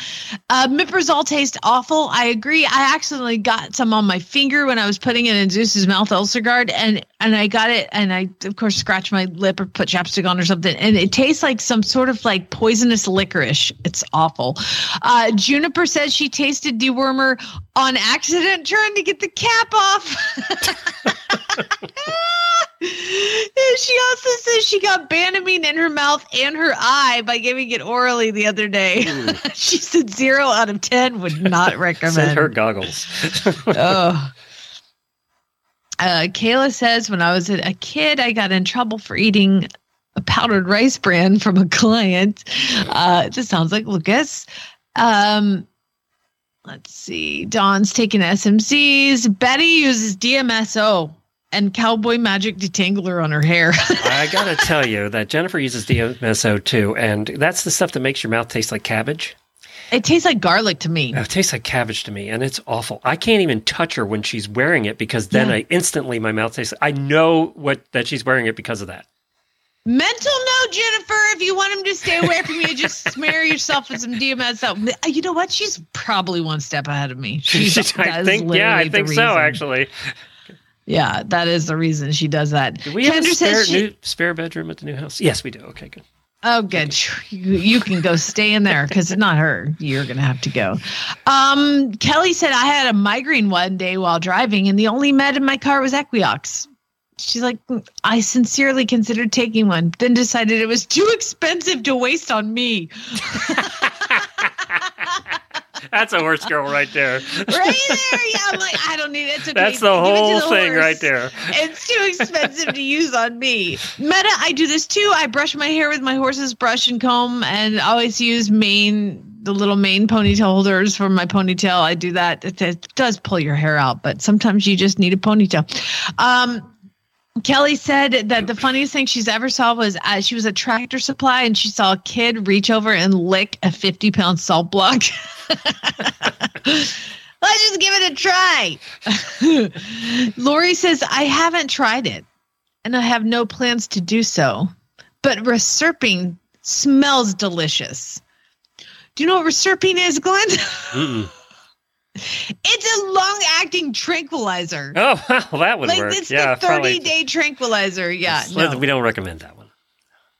uh, Mippers all taste awful. I agree. I accidentally got some on my finger when I was putting it in Zeus's mouth ulcer guard, and and I got it, and I of course scratched my lip or put chapstick on or something, and it tastes like some sort of like poisonous licorice. It's awful. Uh, Juniper says she tasted dewormer on accident, trying to get the cap off. And she also got Banamine in her mouth and her eye by giving it orally the other day. she said zero out of ten would not recommend. Send her goggles. oh. Uh, Kayla says when I was a kid, I got in trouble for eating a powdered rice bran from a client. Uh, this sounds like Lucas. Um, let's see. Dawn's taking SMZs. Betty uses DMSO and Cowboy Magic Detangler on her hair. I gotta tell you that Jennifer uses DMSO too, and that's the stuff that makes your mouth taste like cabbage. it tastes like garlic to me. It tastes like cabbage to me, and it's awful. I can't even touch her when she's wearing it because then Yeah. I instantly my mouth tastes. I know what that she's wearing it because of that. Mental note, Jennifer. If you want him to stay away from you, just smear yourself with some DMSO. You know what? She's probably one step ahead of me. She's, I think, yeah, I think so. Actually, Yeah, that is the reason she does that. do we have Kendra a spare, says she- new, spare bedroom at the new house? Yes, we do. Okay, good. Oh, good. You, you can go stay in there because it's not her. You're going to have to go. Um, Kelly said I had a migraine one day while driving, and the only med in my car was Equioxx. She's like, I sincerely considered taking one, then decided it was too expensive to waste on me. That's a horse girl right there. Right there. Yeah, I'm like, I don't need it. Okay. That's the Give it to whole the thing horse. right there. It's too expensive to use on me. Meta, I do this too. I brush my hair with my horse's brush and comb and always use mane, the little mane ponytail holders for my ponytail. I do that. It, it does pull your hair out, but sometimes you just need a ponytail. Um, Kelly said that the funniest thing she's ever saw was uh, she was at Tractor Supply and she saw a kid reach over and lick a 50 pound salt block. Let's just give it a try. Lori says, I haven't tried it and I have no plans to do so, but reserpine smells delicious. Do you know what reserpine is, Glenn? It's a long acting tranquilizer. Oh, well, that would like work. it's yeah, the 30 probably. day tranquilizer. Yeah. No. We don't recommend that one.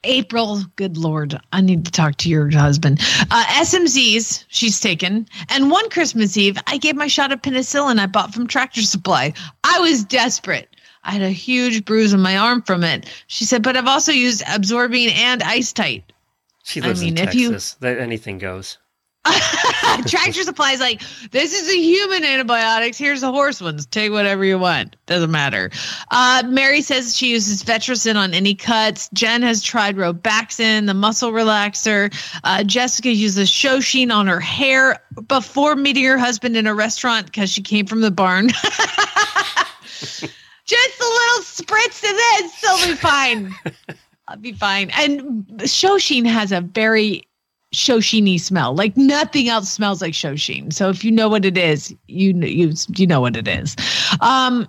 April, good lord, I need to talk to your husband. Uh, SMZs, she's taken. And one Christmas Eve, I gave my shot of penicillin I bought from Tractor Supply. I was desperate. I had a huge bruise on my arm from it. She said, but I've also used Absorbine and ice tight. She I lives mean, in if you- Texas. That anything goes. Tractor Supply's like, this is a human antibiotics. Here's the horse ones. Take whatever you want. Doesn't matter. Uh, Mary says she uses Vetericyn on any cuts. Jen has tried Robaxin, the muscle relaxer. Uh, Jessica uses ShowSheen on her hair before meeting her husband in a restaurant because she came from the barn. Just a little spritz to this, she'll be fine. I'll be fine. And ShowSheen has a very Shoshini smell. Like nothing else smells like ShowSheen. So if you know what it is, you you you know what it is. Um,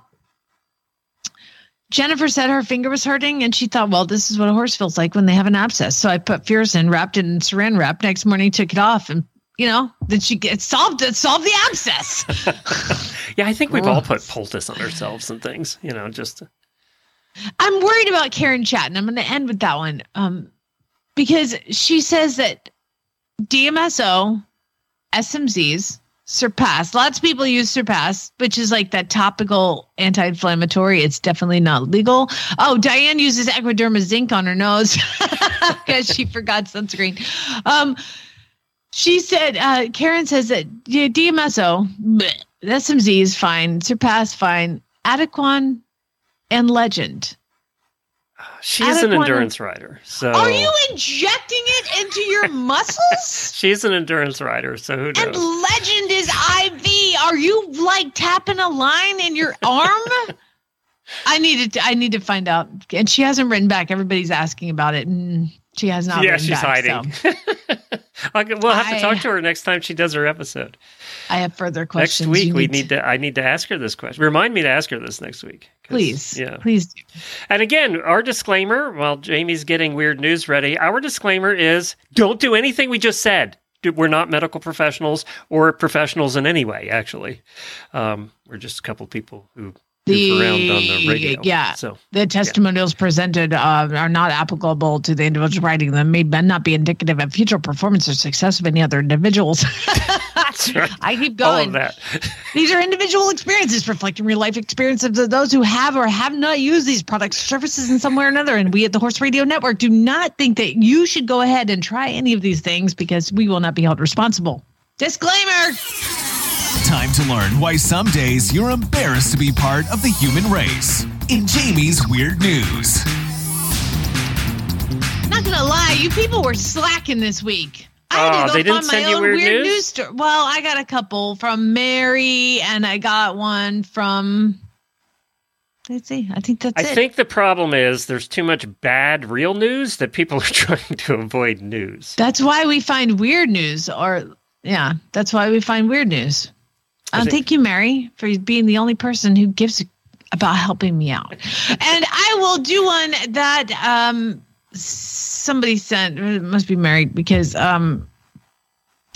Jennifer said her finger was hurting and she thought, well, this is what a horse feels like when they have an abscess. So I put Furacin, wrapped it in saran wrap. Next morning, took it off and you know, did she get solved it solved the abscess? yeah, I think we've all put poultice on ourselves and things, you know, just I'm worried about Karen Chaton. I'm going to end with that one um, because she says that DMSO, SMZs, Surpass. Lots of people use Surpass, which is like that topical anti-inflammatory. It's definitely not legal. Oh, Diane uses Equiderma zinc on her nose because she forgot sunscreen. Um, she said, uh, Karen says that yeah, DMSO, bleh, SMZ is fine, Surpass fine, Adequan, and Legend. She's an endurance rider. So Are you injecting it into your muscles? she's an endurance rider, so who And? Legend is IV. Are you like tapping a line in your arm? I need to. I need to find out. And she hasn't written back. Everybody's asking about it, and she has not. yeah, she's back, hiding. so we'll have to talk to her next time she does her episode. I have further questions. Next week we need to. I need to ask her this question. Remind me to ask her this next week. Please, Yeah. please. Do. And again, our disclaimer while Jamie's getting weird news ready, our disclaimer is don't do anything we just said. We're not medical professionals or professionals in any way, actually. Um, we're just a couple people who goof around on the radio. yeah. So, The testimonials presented uh, are not applicable to the individual writing them. May not be indicative of future performance or success of any other individuals. right. I keep all going. of that. These are individual experiences reflecting real life experiences of those who have or have not used these products or services in some way or another. And we at the Horse Radio Network do not think that you should go ahead and try any of these things because we will not be held responsible. Disclaimer. Time to learn why some days you're embarrassed to be part of the human race. In Jamie's Weird News. Not gonna lie, you people were slacking this week. I had Oh, to uh, go they didn't find my send you own weird weird, news? news. story. Well, I got a couple from Mary, and I got one from. Let's see. I think that's I it. think the problem is there's too much bad real news that people are trying to avoid news. That's why we find weird news, or yeah, that's why we find weird news. I Um, think- thank you, Mary, for being the only person who gives about helping me out. and I will do one that um, somebody sent. It must be Mary because um,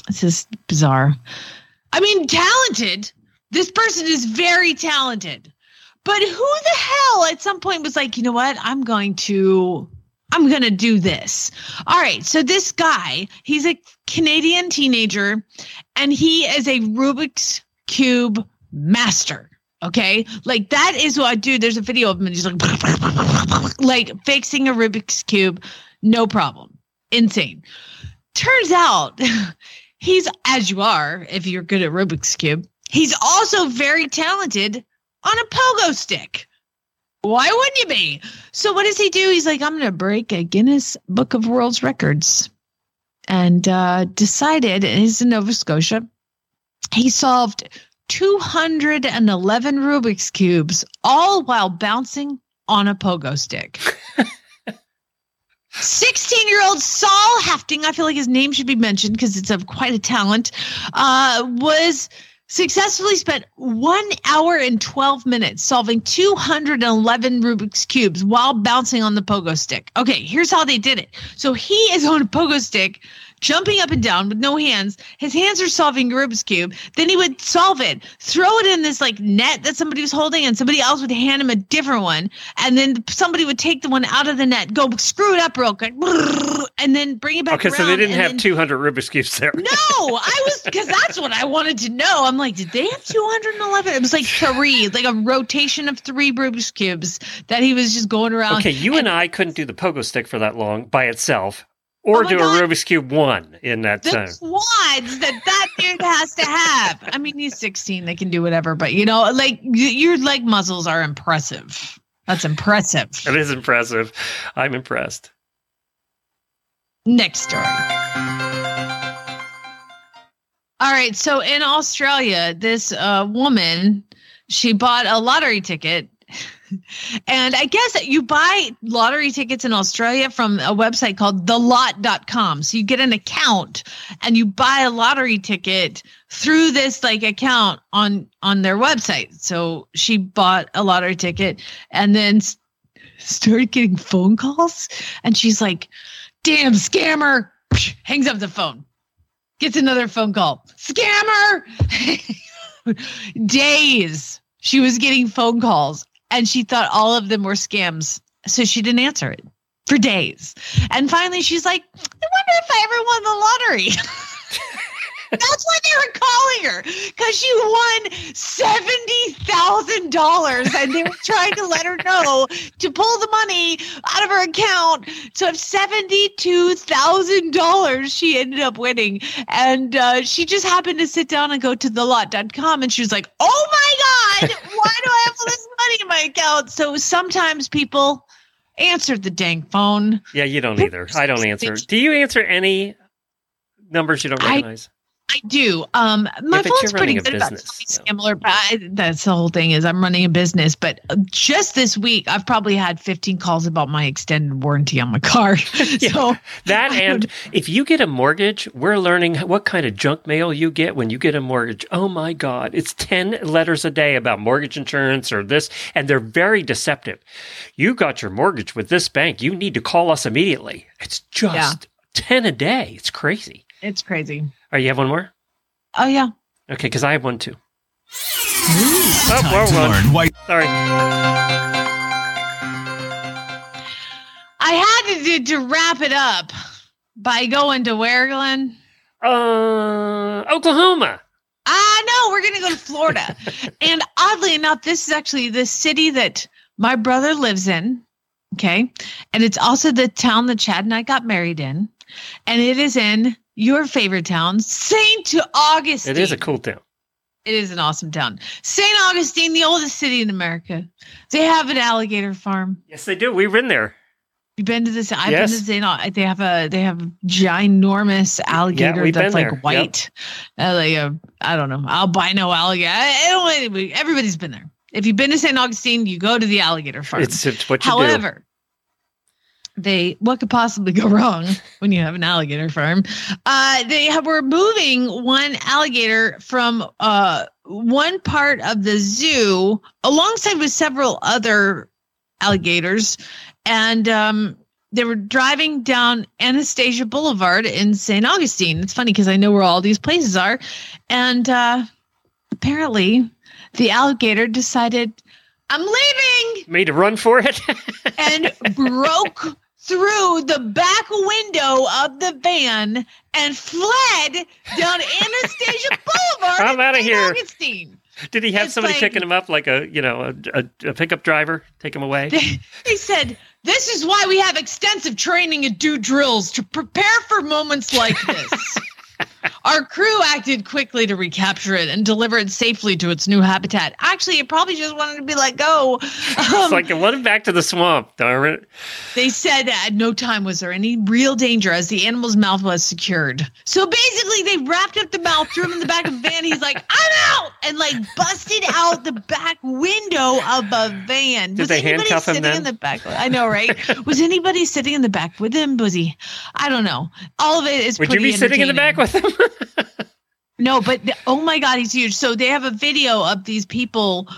this is bizarre. I mean, talented. This person is very talented. But who the hell at some point was like, you know what? I'm going to I'm going to do this. All right. So this guy, he's a Canadian teenager and he is a Rubik's cube master. Okay. Like that is what I do. There's a video of him and he's like, like fixing a Rubik's cube. No problem. Insane. Turns out he's, as you are, if you're good at Rubik's cube, he's also very talented on a pogo stick. Why wouldn't you be? So what does he do? He's like, I'm going to break a Guinness Book of World's Records, and uh, decided. He's in Nova Scotia. He solved 211 Rubik's cubes, all while bouncing on a pogo stick. 16 year old Saul Hefting, I feel like his name should be mentioned because it's of quite a talent, uh, was successfully spent one hour and 12 minutes solving 211 Rubik's Cubes while bouncing on the pogo stick. Okay, here's how they did it. So he is on a pogo stick, jumping up and down with no hands. His hands are solving Rubik's Cube. Then he would solve it, throw it in this like net that somebody was holding, and somebody else would hand him a different one. And then somebody would take the one out of the net, go screw it up real quick, and then bring it back Okay, so they didn't have then- 200 Rubik's Cubes there. no, I was because that's what I wanted to know. I'm like, did they have 211? It was like three, like a rotation of three Rubik's cubes that he was just going around. Okay, you and I couldn't do the pogo stick for that long by itself, or Oh do God. a Rubik's Cube one in that the time. quads that that dude has to have. I mean, he's 16; they can do whatever. But you know, like your leg muscles are impressive. That's impressive. It is impressive. I'm impressed. Next story. All right. So in Australia, this uh, woman, she bought a lottery ticket. And I guess you buy lottery tickets in Australia from a website called thelott.com. So you get an account and you buy a lottery ticket through this like account on on their website. So she bought a lottery ticket and then s- started getting phone calls and she's like, "Damn scammer." Hangs up the phone. Gets another phone call. Scammer. Days she was getting phone calls and she thought all of them were scams. So she didn't answer it for days. And finally she's like, I wonder if I ever won the lottery. That's why they were calling her because she won $70,000 and they were trying to let her know to pull the money out of her account. So if $72,000 she ended up winning. And uh, she just happened to sit down and go to the lot.com and she was like, oh my God, why do I have all this money in my account? So sometimes people answer the dang phone. Yeah, you don't either. I don't answer. Do you answer any numbers you don't recognize? I do. Um, my phone's pretty good about me but I, that's the whole thing is I'm running a business. But just this week, I've probably had 15 calls about my extended warranty on my car. so That and if you get a mortgage, we're learning what kind of junk mail you get when you get a mortgage. Oh my God. It's 10 letters a day about mortgage insurance or this, and they're very deceptive. You got your mortgage with this bank. You need to call us immediately. It's just Yeah. 10 a day. It's crazy. it's crazy. All right, you have one more? Oh yeah. Okay, because I have one too. Oh, Time well, to well. learn why Sorry. I had to do, to wrap it up by going to where, Glenn? Uh, Oklahoma. Ah, no, we're going to go to Florida. and oddly enough, this is actually the city that my brother lives in. Okay. And it's also the town that Chad and I got married in. And it is in your favorite town, St. Augustine. It is a cool town. It is an awesome town. St. Augustine, the oldest city in America. They have an alligator farm. Yes, they do. We've been there. You've been to this? I've Yes. been to St. They have a they have a ginormous alligator we've like there. Yep. white, uh, like a I don't know albino alligator. I, I Everybody's been there. If you've been to St. Augustine, you go to the alligator farm. It's, it's what you However, they what could possibly go wrong when you have an alligator farm? Uh, they have, were moving one alligator from uh, one part of the zoo alongside with several other alligators, and um, they were driving down Anastasia Boulevard in St. Augustine. It's funny because I know where all these places are, and uh, apparently the alligator decided. I'm leaving. Made a run for it. and broke through the back window of the van and fled down Anastasia Boulevard. I'm out of here. Augustine. Did he have It's somebody like- picking him up like a you know a, a, a pickup driver take him away? They said, This is why we have extensive training and do drills to prepare for moments like this. Our crew acted quickly to recapture it and deliver it safely to its new habitat. Actually, it probably just wanted to be let go. it's Um, like it went back to the swamp. Darn it! They said at no time was there any real danger as the animal's mouth was secured. So basically, they wrapped up the mouth, threw him in the back of a van. He's like, "I'm out!" and like busted out the back window of a van. Did was they anybody handcuff him sitting then? in the back? I know, right? was anybody sitting in the back with him? Was he? I don't know. All of it is. Pretty. Would you be sitting in the back with him? No, but oh my god, he's huge. So they have a video of these people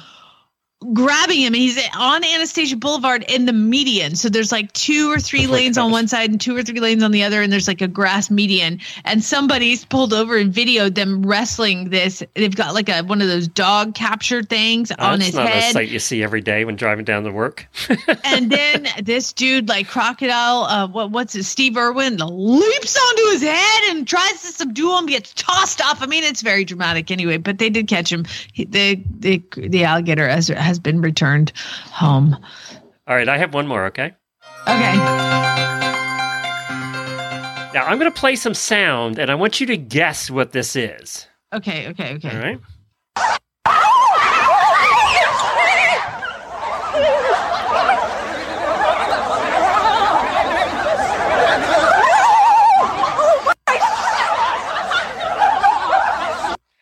grabbing him and he's on Anastasia Boulevard in the median. So there's like two or three lanes on one side and two or three lanes on the other and there's like a grass median and somebody's pulled over and videoed them wrestling this. They've got like a one of those dog capture things on That's his not a sight you see every day when driving down to work. and then this dude, like crocodile, uh, what what's it? Steve Irwin leaps onto his head and tries to subdue him, gets tossed off. I mean, it's very dramatic anyway. But they did catch him. He, the the the alligator has has been returned home. All right, I have one more. Okay. Okay. Now I'm going to play some sound, and I want you to guess what this is. Okay. Okay. Okay. All right.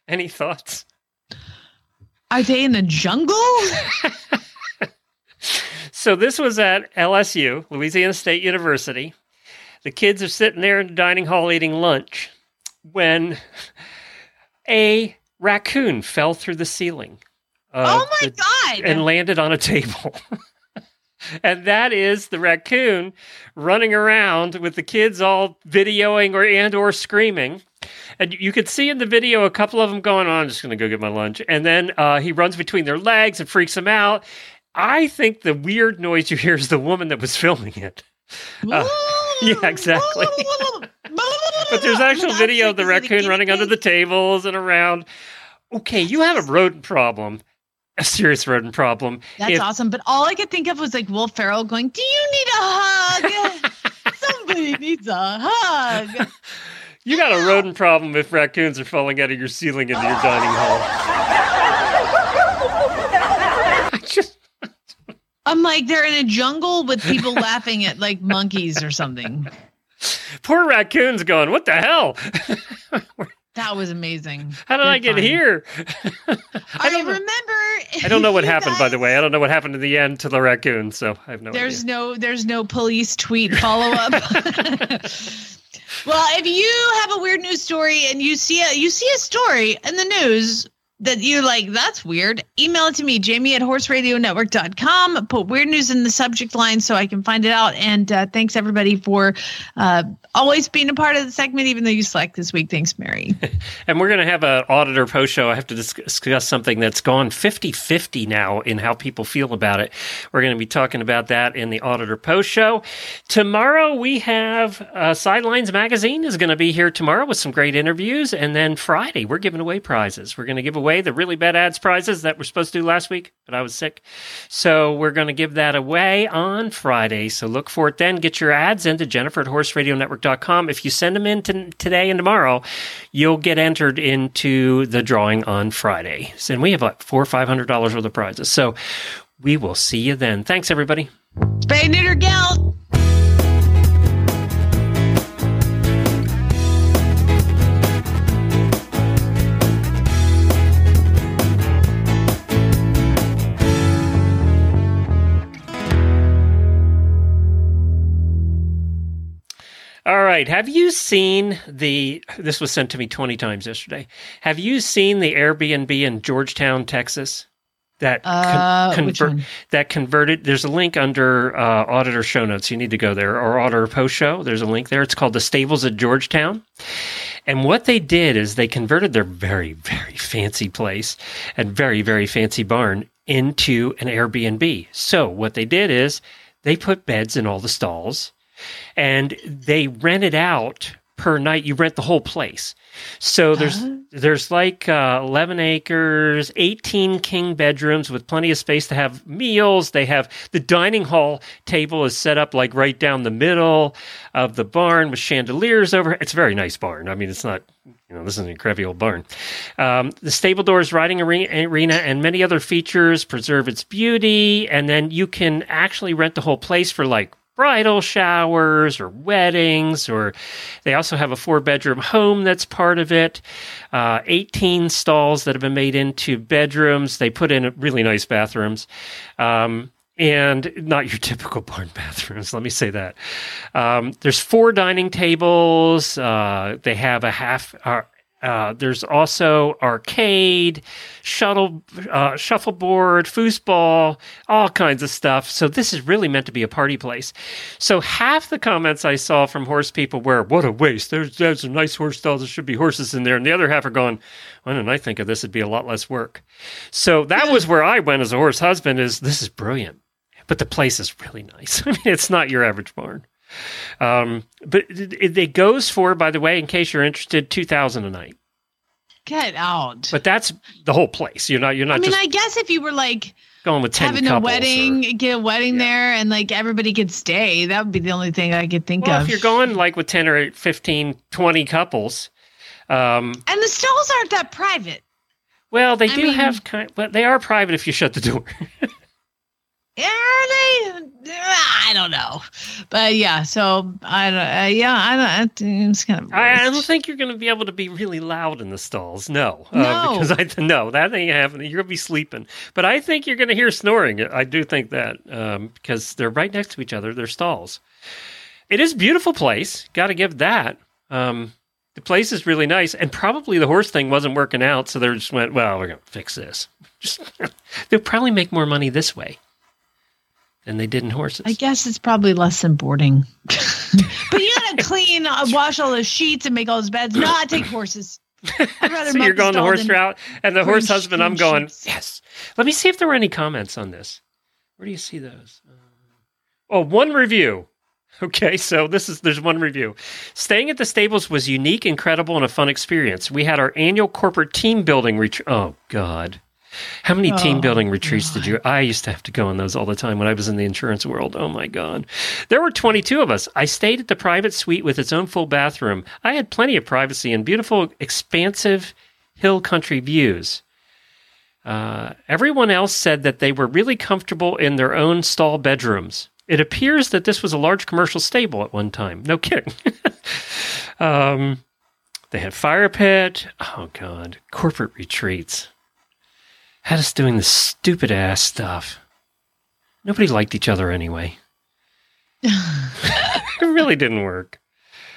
Any thoughts? Are they in the jungle? So this was at LSU, Louisiana State University. The kids are sitting there in the dining hall eating lunch when a raccoon fell through the ceiling. oh my the- god! and landed on a table. and that is the raccoon running around with the kids all videoing or and or screaming. And you could see in the video a couple of them going on, I'm just going to go get my lunch. And then uh, he runs between their legs and freaks them out. I think the weird noise you hear is the woman that was filming it. Uh, yeah, exactly. But there's actual video of the raccoon running under the tables and around. Okay, you have a rodent problem, a serious rodent problem. That's If- awesome. But all I could think of was like Will Ferrell going, "Do you need a hug? Somebody needs a hug." You got a rodent problem if raccoons are falling out of your ceiling into your dining hall. I just, I'm like, they're in a jungle with people laughing at like monkeys or something. poor raccoons going, what the hell? That was amazing. How did I get Good here? I, don't know. remember. I don't know what happened, by the way. I don't know what happened in the end to the raccoon, so I have no There's idea. no there's no police tweet follow up. Well, if you have a weird news story and you see a you see a story in the news that you're like, that's weird, email it to me, Jamie at horseradionetwork.com. Put weird news in the subject line so I can find it out. And uh, thanks everybody for uh, always being a part of the segment, even though you slacked this week. Thanks, Mary. And we're going to have an auditor post show. I have to discuss something that's gone 50 50 now in how people feel about it. We're going to be talking about that in the auditor post show. Tomorrow, we have uh, Sidelines Magazine is going to be here tomorrow with some great interviews. And then Friday, we're giving away prizes. We're going to give away the really bad ads prizes that we're supposed to do last week, but I was sick. So we're going to give that away on Friday. So look for it then. Get your ads into Jennifer at horseradionetwork.com. If you send them in to today and tomorrow, you'll get entered into the drawing on Friday. And we have like four or five hundred dollars worth of prizes. So we will see you then. Thanks, everybody. Spay, neuter, gelt. All right. Have you seen the? This was sent to me twenty times yesterday. Have you seen the Airbnb in Georgetown, Texas? That Uh, one? that converted. There's a link under uh, auditor show notes. You need to go there or auditor post show. There's a link there. It's called the Stables at Georgetown. And what they did is they converted their very, very fancy place and very, very fancy barn into an Airbnb. So what they did is they put beds in all the stalls and they rent it out per night. You rent the whole place. So there's there's like uh, 11 acres, 18 king bedrooms with plenty of space to have meals. They have the dining hall table is set up like right down the middle of the barn with chandeliers over. It's a very nice barn. I mean, it's not you know this is an incredible old barn. Um, the stable doors, riding arena, and many other features preserve its beauty. And then you can actually rent the whole place for like bridal showers or weddings, or they also have a four bedroom home that's part of it. Uh, 18 stalls that have been made into bedrooms. They put in really nice bathrooms. Um, and not your typical barn bathrooms. Let me say that. Um, there's four dining tables. Uh, they have a half. Uh, uh, there's also arcade, shuttle, uh, shuffleboard, foosball, all kinds of stuff. So this is really meant to be a party place. So half the comments I saw from horse people were, "What a waste! There's there's some nice horse stalls. There should be horses in there." And the other half are going, "Why didn't I think of this? It'd be a lot less work." So that was where I went as a horse husband. Is this is brilliant, but the place is really nice. I mean, it's not your average barn. Um, but it, it, goes for, by the way, in case you're interested, two thousand a night. Get out. But that's the whole place. You're not. You're not I mean, I guess if you were like going with ten having a couples or- wedding, get a wedding there, and like everybody could stay, that would be the only thing I could think well, of. if you're going like with 10 or 15, 20 couples, um, and the stalls aren't that private. well, they I do mean- have kind, but they are private if you shut the door. Are they? Don't know, but yeah. So I don't. Uh, yeah, I don't. It's kind of. I, I don't think you're going to be able to be really loud in the stalls. No, No. uh, because I no that ain't happening. You're going to be sleeping, but I think you're going to hear snoring. I do think that um, because they're right next to each other. They're stalls. It is a beautiful place. Got to give that. Um, the place is really nice, and probably the horse thing wasn't working out, so they just went, "Well, we're going to fix this." Just, they'll probably make more money this way than they did in horses. I guess it's probably less than boarding. but you gotta clean, uh, wash all those sheets, and make all those beds. No, I take horses. I'd rather so you're going the horse route, and the horse husband. I'm going. sheets. Yes. Let me see if there were any comments on this. Where do you see those? Uh, oh, one review. Okay, so this is there's one review. Staying at the stables was unique, incredible, and a fun experience. We had our annual corporate team building retreat. Oh God. How many team Oh, building retreats did you? I used to have to go on those all the time when I was in the insurance world. Oh my God. There were 22 of us. I stayed at the private suite with its own full bathroom. I had plenty of privacy and beautiful, expansive hill country views. Uh, everyone else said that they were really comfortable in their own stall bedrooms. It appears that this was a large commercial stable at one time. No kidding. um, they had fire pit. Oh God, corporate retreats. Had us doing this stupid ass stuff. Nobody liked each other anyway. it really didn't work.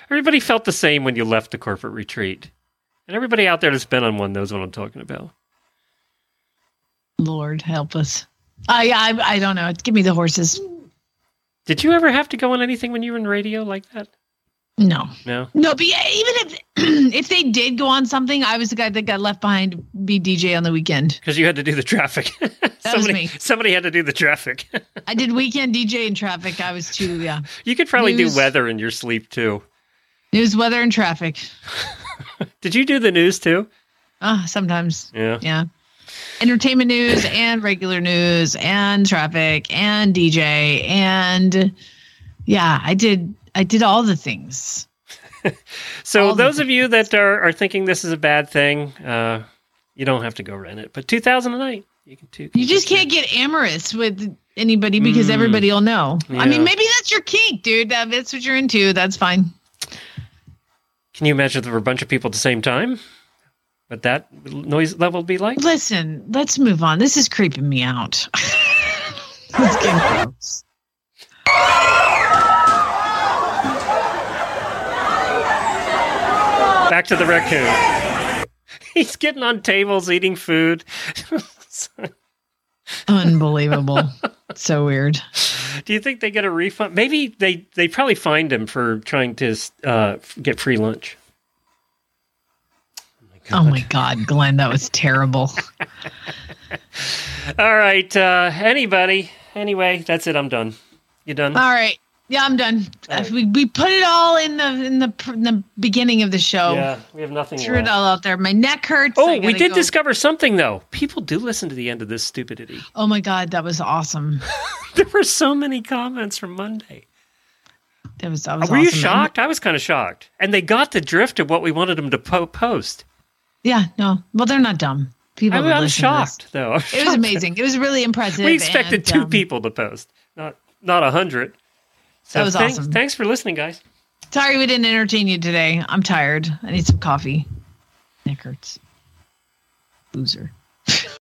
Everybody felt the same when you left the corporate retreat. And everybody out there that's been on one knows what I'm talking about. Lord help us. I, I I don't know. Give me the horses. Did you ever have to go on anything when you were in radio like that? No, No. no. But yeah, even if if they did go on something, I was the guy that got left behind to be DJ on the weekend. Because you had to do the traffic. was somebody, me. somebody had to do the traffic. I did weekend DJ and traffic. I was too. Yeah, you could probably News. do weather in your sleep too. news, weather, and traffic. Did you do the news too? Uh, sometimes. Yeah. Yeah. Entertainment news and regular news and traffic and DJ and yeah, I did I did all the things. So All those of you that are, are thinking this is a bad thing, uh, you don't have to go rent it. But 2008, you can too. You just can't get amorous with anybody because everybody will know. I Mm. Mean, maybe that's your kink, dude. That- That's what you're into. That's fine. Can you imagine if there were a bunch of people at the same time? What that noise level would be like? Listen, let's move on. This is creeping me out. Let's get close. Back to the raccoon. He's getting on tables, eating food. Unbelievable. so weird. Do you think they get a refund? Maybe they they probably fined him for trying to uh, get free lunch. Oh my God, Glenn, that was terrible. All right, uh, anybody. Anyway, that's it. I'm done. You done? All right. Yeah, I'm done. Uh, We, we put it all in the in the in the beginning of the show. yeah, we have nothing. Threw it all out there. My neck hurts. Oh, we did go- discover something though. People do listen to the end of this stupidity. Oh my god, that was awesome. There were so many comments from Monday. That was that was. Were you awesome. shocked? I was kind of shocked. And they got the drift of what we wanted them to po- post. Yeah. No. Well, they're not dumb. People. I, would I'm listen to this. shocked though. I'm It was amazing. It was really impressive. We expected and, two um, people to post, not not a hundred. So uh, That was thanks, awesome. Thanks for listening, guys. Sorry we didn't entertain you today. I'm tired. I need some coffee. Neck hurts. Loser.